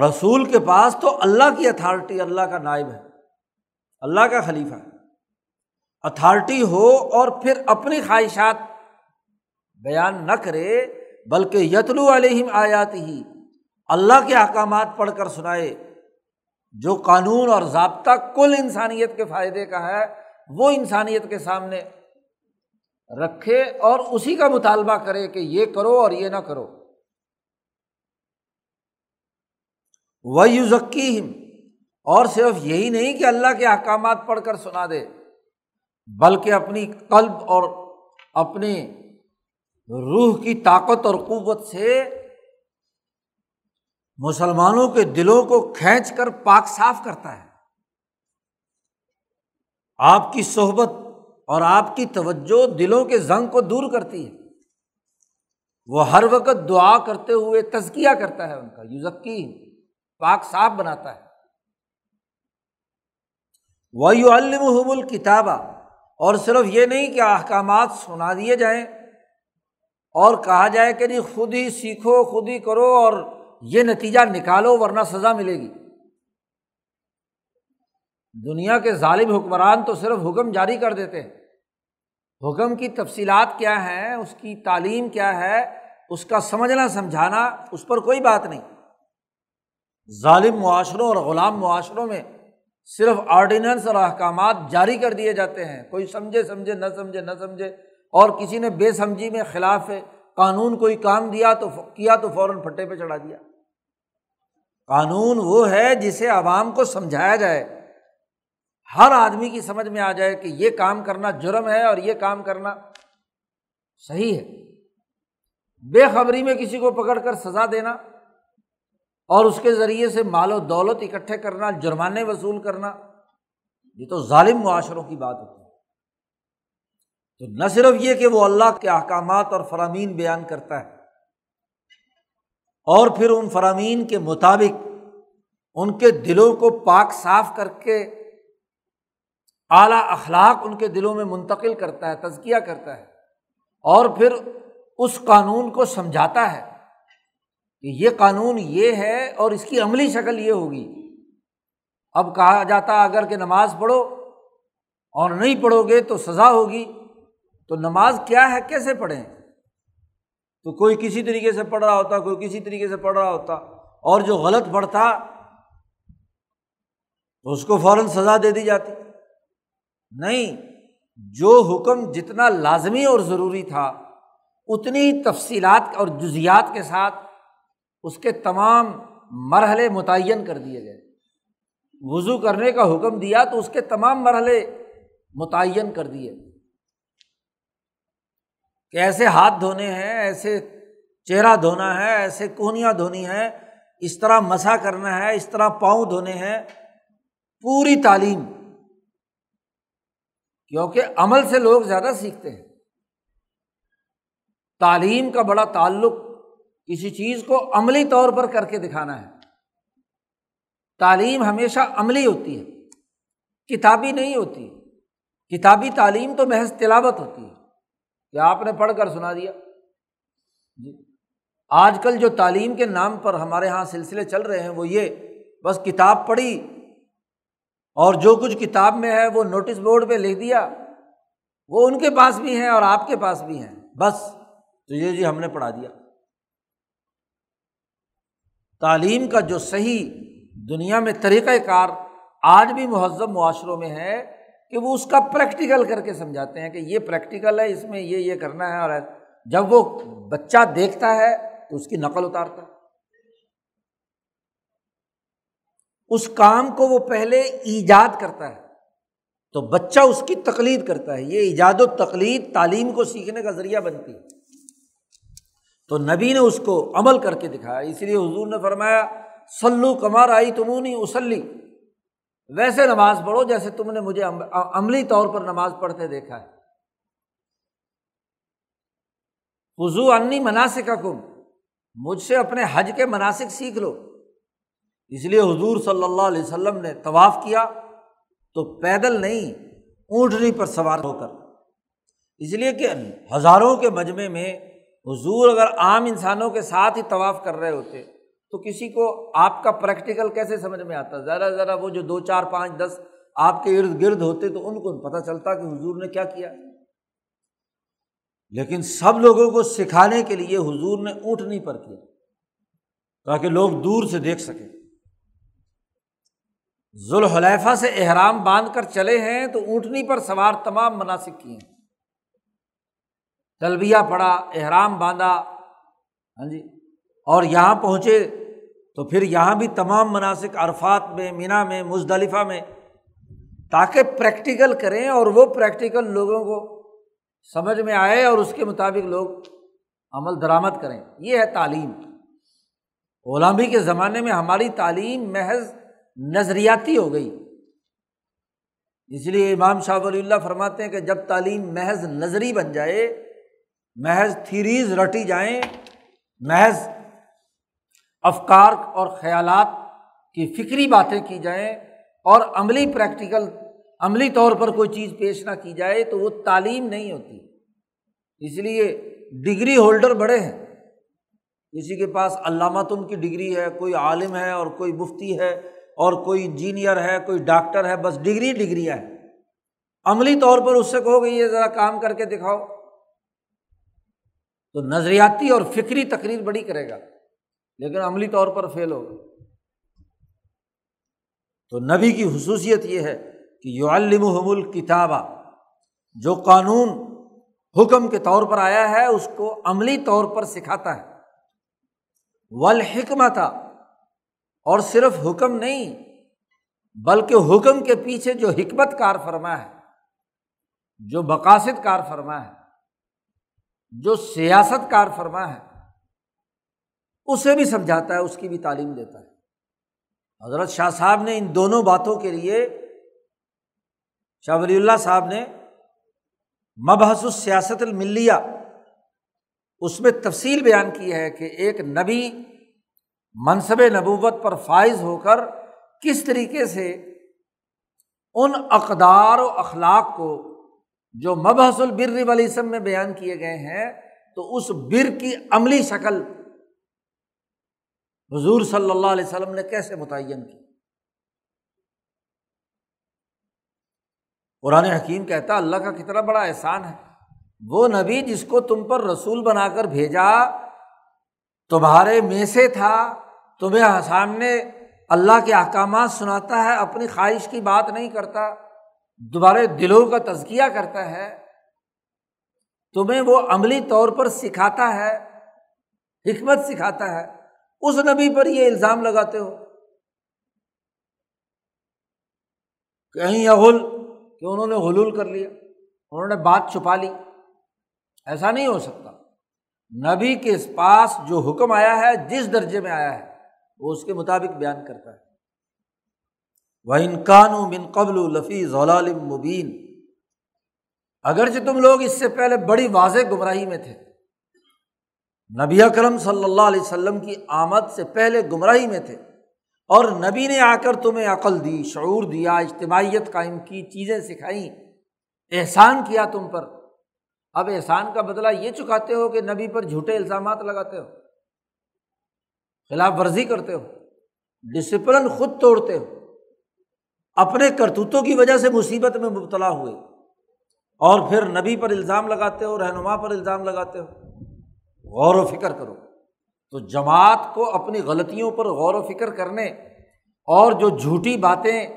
رسول کے پاس تو اللہ کی اتھارٹی اللہ کا نائب ہے، اللہ کا خلیفہ ہے۔ اتھارٹی ہو اور پھر اپنی خواہشات بیان نہ کرے، بلکہ یتلو علیہم آیات ہی اللہ کے احکامات پڑھ کر سنائے۔ جو قانون اور ضابطہ کل انسانیت کے فائدے کا ہے، وہ انسانیت کے سامنے رکھے اور اسی کا مطالبہ کرے کہ یہ کرو اور یہ نہ کرو۔ وہ یو اور صرف یہی نہیں کہ اللہ کے احکامات پڑھ کر سنا دے۔ بلکہ اپنی قلب اور اپنی روح کی طاقت اور قوت سے مسلمانوں کے دلوں کو کھینچ کر پاک صاف کرتا ہے۔ آپ کی صحبت اور آپ کی توجہ دلوں کے زنگ کو دور کرتی ہے۔ وہ ہر وقت دعا کرتے ہوئے تزکیہ کرتا ہے ان کا یوزکی پاک صاف بناتا ہے۔ وہ المحب الکتابہ اور صرف یہ نہیں کہ احکامات سنا دیے جائیں اور کہا جائے کہ نہیں خود ہی سیکھو، خود ہی کرو اور یہ نتیجہ نکالو ورنہ سزا ملے گی۔ دنیا کے ظالم حکمران تو صرف حکم جاری کر دیتے ہیں۔ حکم کی تفصیلات کیا ہیں؟ اس کی تعلیم کیا ہے؟ اس کا سمجھنا، سمجھانا، اس پر کوئی بات نہیں۔ ظالم معاشروں اور غلام معاشروں میں صرف آرڈیننس اور احکامات جاری کر دیے جاتے ہیں۔ کوئی سمجھے سمجھے، نہ سمجھے نہ سمجھے۔ اور کسی نے بے سمجھی میں خلاف ہے قانون کوئی کام دیا تو کیا تو فوراً پھٹے پہ چڑھا دیا۔ قانون وہ ہے جسے عوام کو سمجھایا جائے۔ ہر آدمی کی سمجھ میں آ جائے کہ یہ کام کرنا جرم ہے اور یہ کام کرنا صحیح ہے۔ بے خبری میں کسی کو پکڑ کر سزا دینا اور اس کے ذریعے سے مال و دولت اکٹھے کرنا، جرمانے وصول کرنا، یہ تو ظالم معاشروں کی بات ہوتی ہے۔ تو نہ صرف یہ کہ وہ اللہ کے احکامات اور فرامین بیان کرتا ہے، اور پھر ان فرامین کے مطابق ان کے دلوں کو پاک صاف کر کے اعلیٰ اخلاق ان کے دلوں میں منتقل کرتا ہے، تزکیہ کرتا ہے، اور پھر اس قانون کو سمجھاتا ہے۔ کہ یہ قانون یہ ہے اور اس کی عملی شکل یہ ہوگی۔ اب کہا جاتا اگر کہ نماز پڑھو اور نہیں پڑھو گے تو سزا ہوگی۔ تو نماز کیا ہے؟ کیسے پڑھیں؟ تو کوئی کسی طریقے سے پڑھ رہا ہوتا، کوئی کسی طریقے سے پڑھ رہا ہوتا۔ اور جو غلط پڑھتا، تو اس کو فوراً سزا دے دی جاتی۔ نہیں، جو حکم جتنا لازمی اور ضروری تھا، اتنی تفصیلات اور جزیات کے ساتھ اس کے تمام مرحلے متعین کر دیے گئے۔ وضو کرنے کا حکم دیا تو اس کے تمام مرحلے متعین کر دیے۔ کہ ایسے ہاتھ دھونے ہیں، ایسے چہرہ دھونا ہے، ایسے کوہنیاں دھونی ہیں، اس طرح مسا کرنا ہے، اس طرح پاؤں دھونے ہیں، پوری تعلیم۔ کیونکہ عمل سے لوگ زیادہ سیکھتے ہیں۔ تعلیم کا بڑا تعلق کسی چیز کو عملی طور پر کر کے دکھانا ہے۔ تعلیم ہمیشہ عملی ہوتی ہے۔ کتابی نہیں ہوتی۔ کتابی تعلیم تو محض تلاوت ہوتی ہے۔ کہ آپ نے پڑھ کر سنا دیا؟ جی۔ آج کل جو تعلیم کے نام پر ہمارے یہاں سلسلے چل رہے ہیں، وہ یہ، بس کتاب پڑھی اور جو کچھ کتاب میں ہے، وہ نوٹس بورڈ پہ لکھ دیا۔ وہ ان کے پاس بھی ہیں اور آپ کے پاس بھی ہیں۔ بس۔ تو یہ جی ہم نے پڑھا دیا۔ تعلیم کا جو صحیح دنیا میں طریقۂ کار آج بھی مہذب معاشروں میں ہے کہ وہ اس کا پریکٹیکل کر کے سمجھاتے ہیں کہ یہ پریکٹیکل ہے، اس میں یہ یہ کرنا ہے اور جب وہ بچہ دیکھتا ہے تو اس کی نقل اتارتا ہے۔ اس کام کو وہ پہلے ایجاد کرتا ہے۔ تو بچہ اس کی تقلید کرتا ہے۔ یہ ایجاد و تقلید تعلیم کو سیکھنے کا ذریعہ بنتی ہے۔ تو نبی نے اس کو عمل کر کے دکھایا۔ اس لیے حضور نے فرمایا سلو کمار آئی تمونی اسلی ویسے نماز پڑھو جیسے تم نے مجھے عملی طور پر نماز پڑھتے دیکھا ہے۔ حضو انی مناسب کا کم مجھ سے اپنے حج کے مناسب سیکھ لو۔ اس لیے حضور صلی اللہ علیہ وسلم نے طواف کیا تو پیدل نہیں، اونٹنی پر سوار ہو کر۔ اس لیے کہ ہزاروں کے مجمے میں حضور اگر عام انسانوں کے ساتھ ہی طواف کر رہے ہوتے، تو کسی کو آپ کا پریکٹیکل کیسے سمجھ میں آتا؟ ذرا ذرا وہ جو دو چار پانچ دس آپ کے ارد گرد ہوتے تو ان کو پتہ چلتا کہ حضور نے کیا کیا۔ لیکن سب لوگوں کو سکھانے کے لیے حضور نے اونٹ نہیں پر کیا، تاکہ لوگ دور سے دیکھ سکیں۔ ذوالحلیفہ سے احرام باندھ کر چلے ہیں تو اونٹنی پر سوار تمام مناسب کیے۔ ہیں تلبیہ پڑا احرام باندھا ہاں جی اور یہاں پہنچے تو پھر یہاں بھی تمام مناسب عرفات میں، مینا میں، مزدلفہ میں، تاکہ پریکٹیکل کریں اور وہ پریکٹیکل لوگوں کو سمجھ میں آئے اور اس کے مطابق لوگ عمل درآمد کریں۔ یہ ہے تعلیم۔ غلامی کے زمانے میں ہماری تعلیم محض نظریاتی ہو گئی۔ اس لیے امام شاہ ولی اللہ فرماتے ہیں کہ جب تعلیم محض نظری بن جائے محض تھیریز رٹی جائیں، محض افکار اور خیالات کی فکری باتیں کی جائیں اور عملی پریکٹیکل عملی طور پر کوئی چیز پیش نہ کی جائے تو وہ تعلیم نہیں ہوتی۔ اس لیے ڈگری ہولڈر بڑے ہیں۔ کسی کے پاس علامتم کی ڈگری ہے، کوئی عالم ہے اور کوئی مفتی ہے اور کوئی انجینئر ہے، کوئی ڈاکٹر ہے، بس ڈگری ڈگریاں ہیں عملی طور پر اس سے کہو گے یہ ذرا کام کر کے دکھاؤ۔ تو نظریاتی اور فکری تقریر بڑی کرے گا، لیکن عملی طور پر فیل ہوگا تو نبی کی خصوصیت یہ ہے کہ یو المحم الکتابہ، جو قانون حکم کے طور پر آیا ہے، اس کو عملی طور پر سکھاتا ہے۔ والحکمت، اور صرف حکم نہیں، بلکہ حکم کے پیچھے جو حکمت کار فرما ہے، جو بقاصد کار فرما ہے۔ جو سیاست کار فرما ہے، اسے بھی سمجھاتا ہے، اس کی بھی تعلیم دیتا ہے۔ حضرت شاہ صاحب نے ان دونوں باتوں کے لیے شاہ ولی اللہ صاحب نے مبحث السیاست الملیہ، اس میں تفصیل بیان کی ہے کہ ایک نبی منصب نبوت پر فائز ہو کر کس طریقے سے ان اقدار و اخلاق کو جو مبحث البر ولیسم میں بیان کیے گئے ہیں، تو اس بر کی عملی شکل حضور صلی اللہ علیہ وسلم نے کیسے متعین کی؟ قرآن حکیم کہتا اللہ کا کتنا بڑا احسان ہے۔ وہ نبی جس کو تم پر رسول بنا کر بھیجا، تمہارے میں سے تھا، تمہیں سامنے اللہ کے احکامات سناتا ہے، اپنی خواہش کی بات نہیں کرتا۔ دوبارہ دلوں کا تزکیہ کرتا ہے، تمہیں وہ عملی طور پر سکھاتا ہے، حکمت سکھاتا ہے۔ اس نبی پر یہ الزام لگاتے ہو۔ کہیں اغل کہ انہوں نے حلول کر لیا، انہوں نے بات چھپا لی۔ ایسا نہیں ہو سکتا۔ نبی کے پاس جو حکم آیا ہے، جس درجے میں آیا ہے، وہ اس کے مطابق بیان کرتا ہے۔ وہ انکان بن قبل لفی ضلال مبین اگرچہ تم لوگ اس سے پہلے بڑی واضح گمراہی میں تھے۔ نبی اکرم صلی اللہ علیہ وسلم کی آمد سے پہلے گمراہی میں تھے۔ اور نبی نے آ کر تمہیں عقل دی، شعور دیا، اجتماعیت قائم کی، چیزیں سکھائیں۔ احسان کیا تم پر۔ اب احسان کا بدلہ یہ چکاتے ہو کہ نبی پر جھوٹے الزامات لگاتے ہو۔ خلاف ورزی کرتے ہو۔ ڈسپلن خود توڑتے ہو۔ اپنے کرتوتوں کی وجہ سے مصیبت میں مبتلا ہوئے۔ اور پھر نبی پر الزام لگاتے ہو، رہنما پر الزام لگاتے ہو۔ غور و فکر کرو۔ تو جماعت کو اپنی غلطیوں پر غور و فکر کرنے اور جو جھوٹی باتیں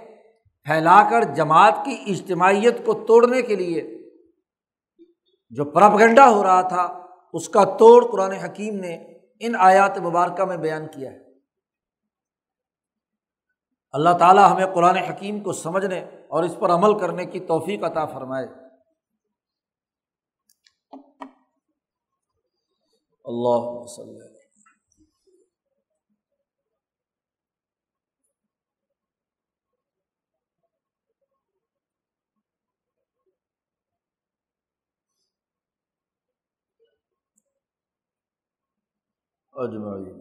پھیلا کر جماعت کی اجتماعیت کو توڑنے کے لیے جو پرپگنڈا ہو رہا تھا، اس کا توڑ قرآن حکیم نے ان آیات مبارکہ میں بیان کیا ہے۔ اللہ تعالیٰ ہمیں قرآن حکیم کو سمجھنے اور اس پر عمل کرنے کی توفیق عطا فرمائے۔ اللہ وسلم۔ اجمعین۔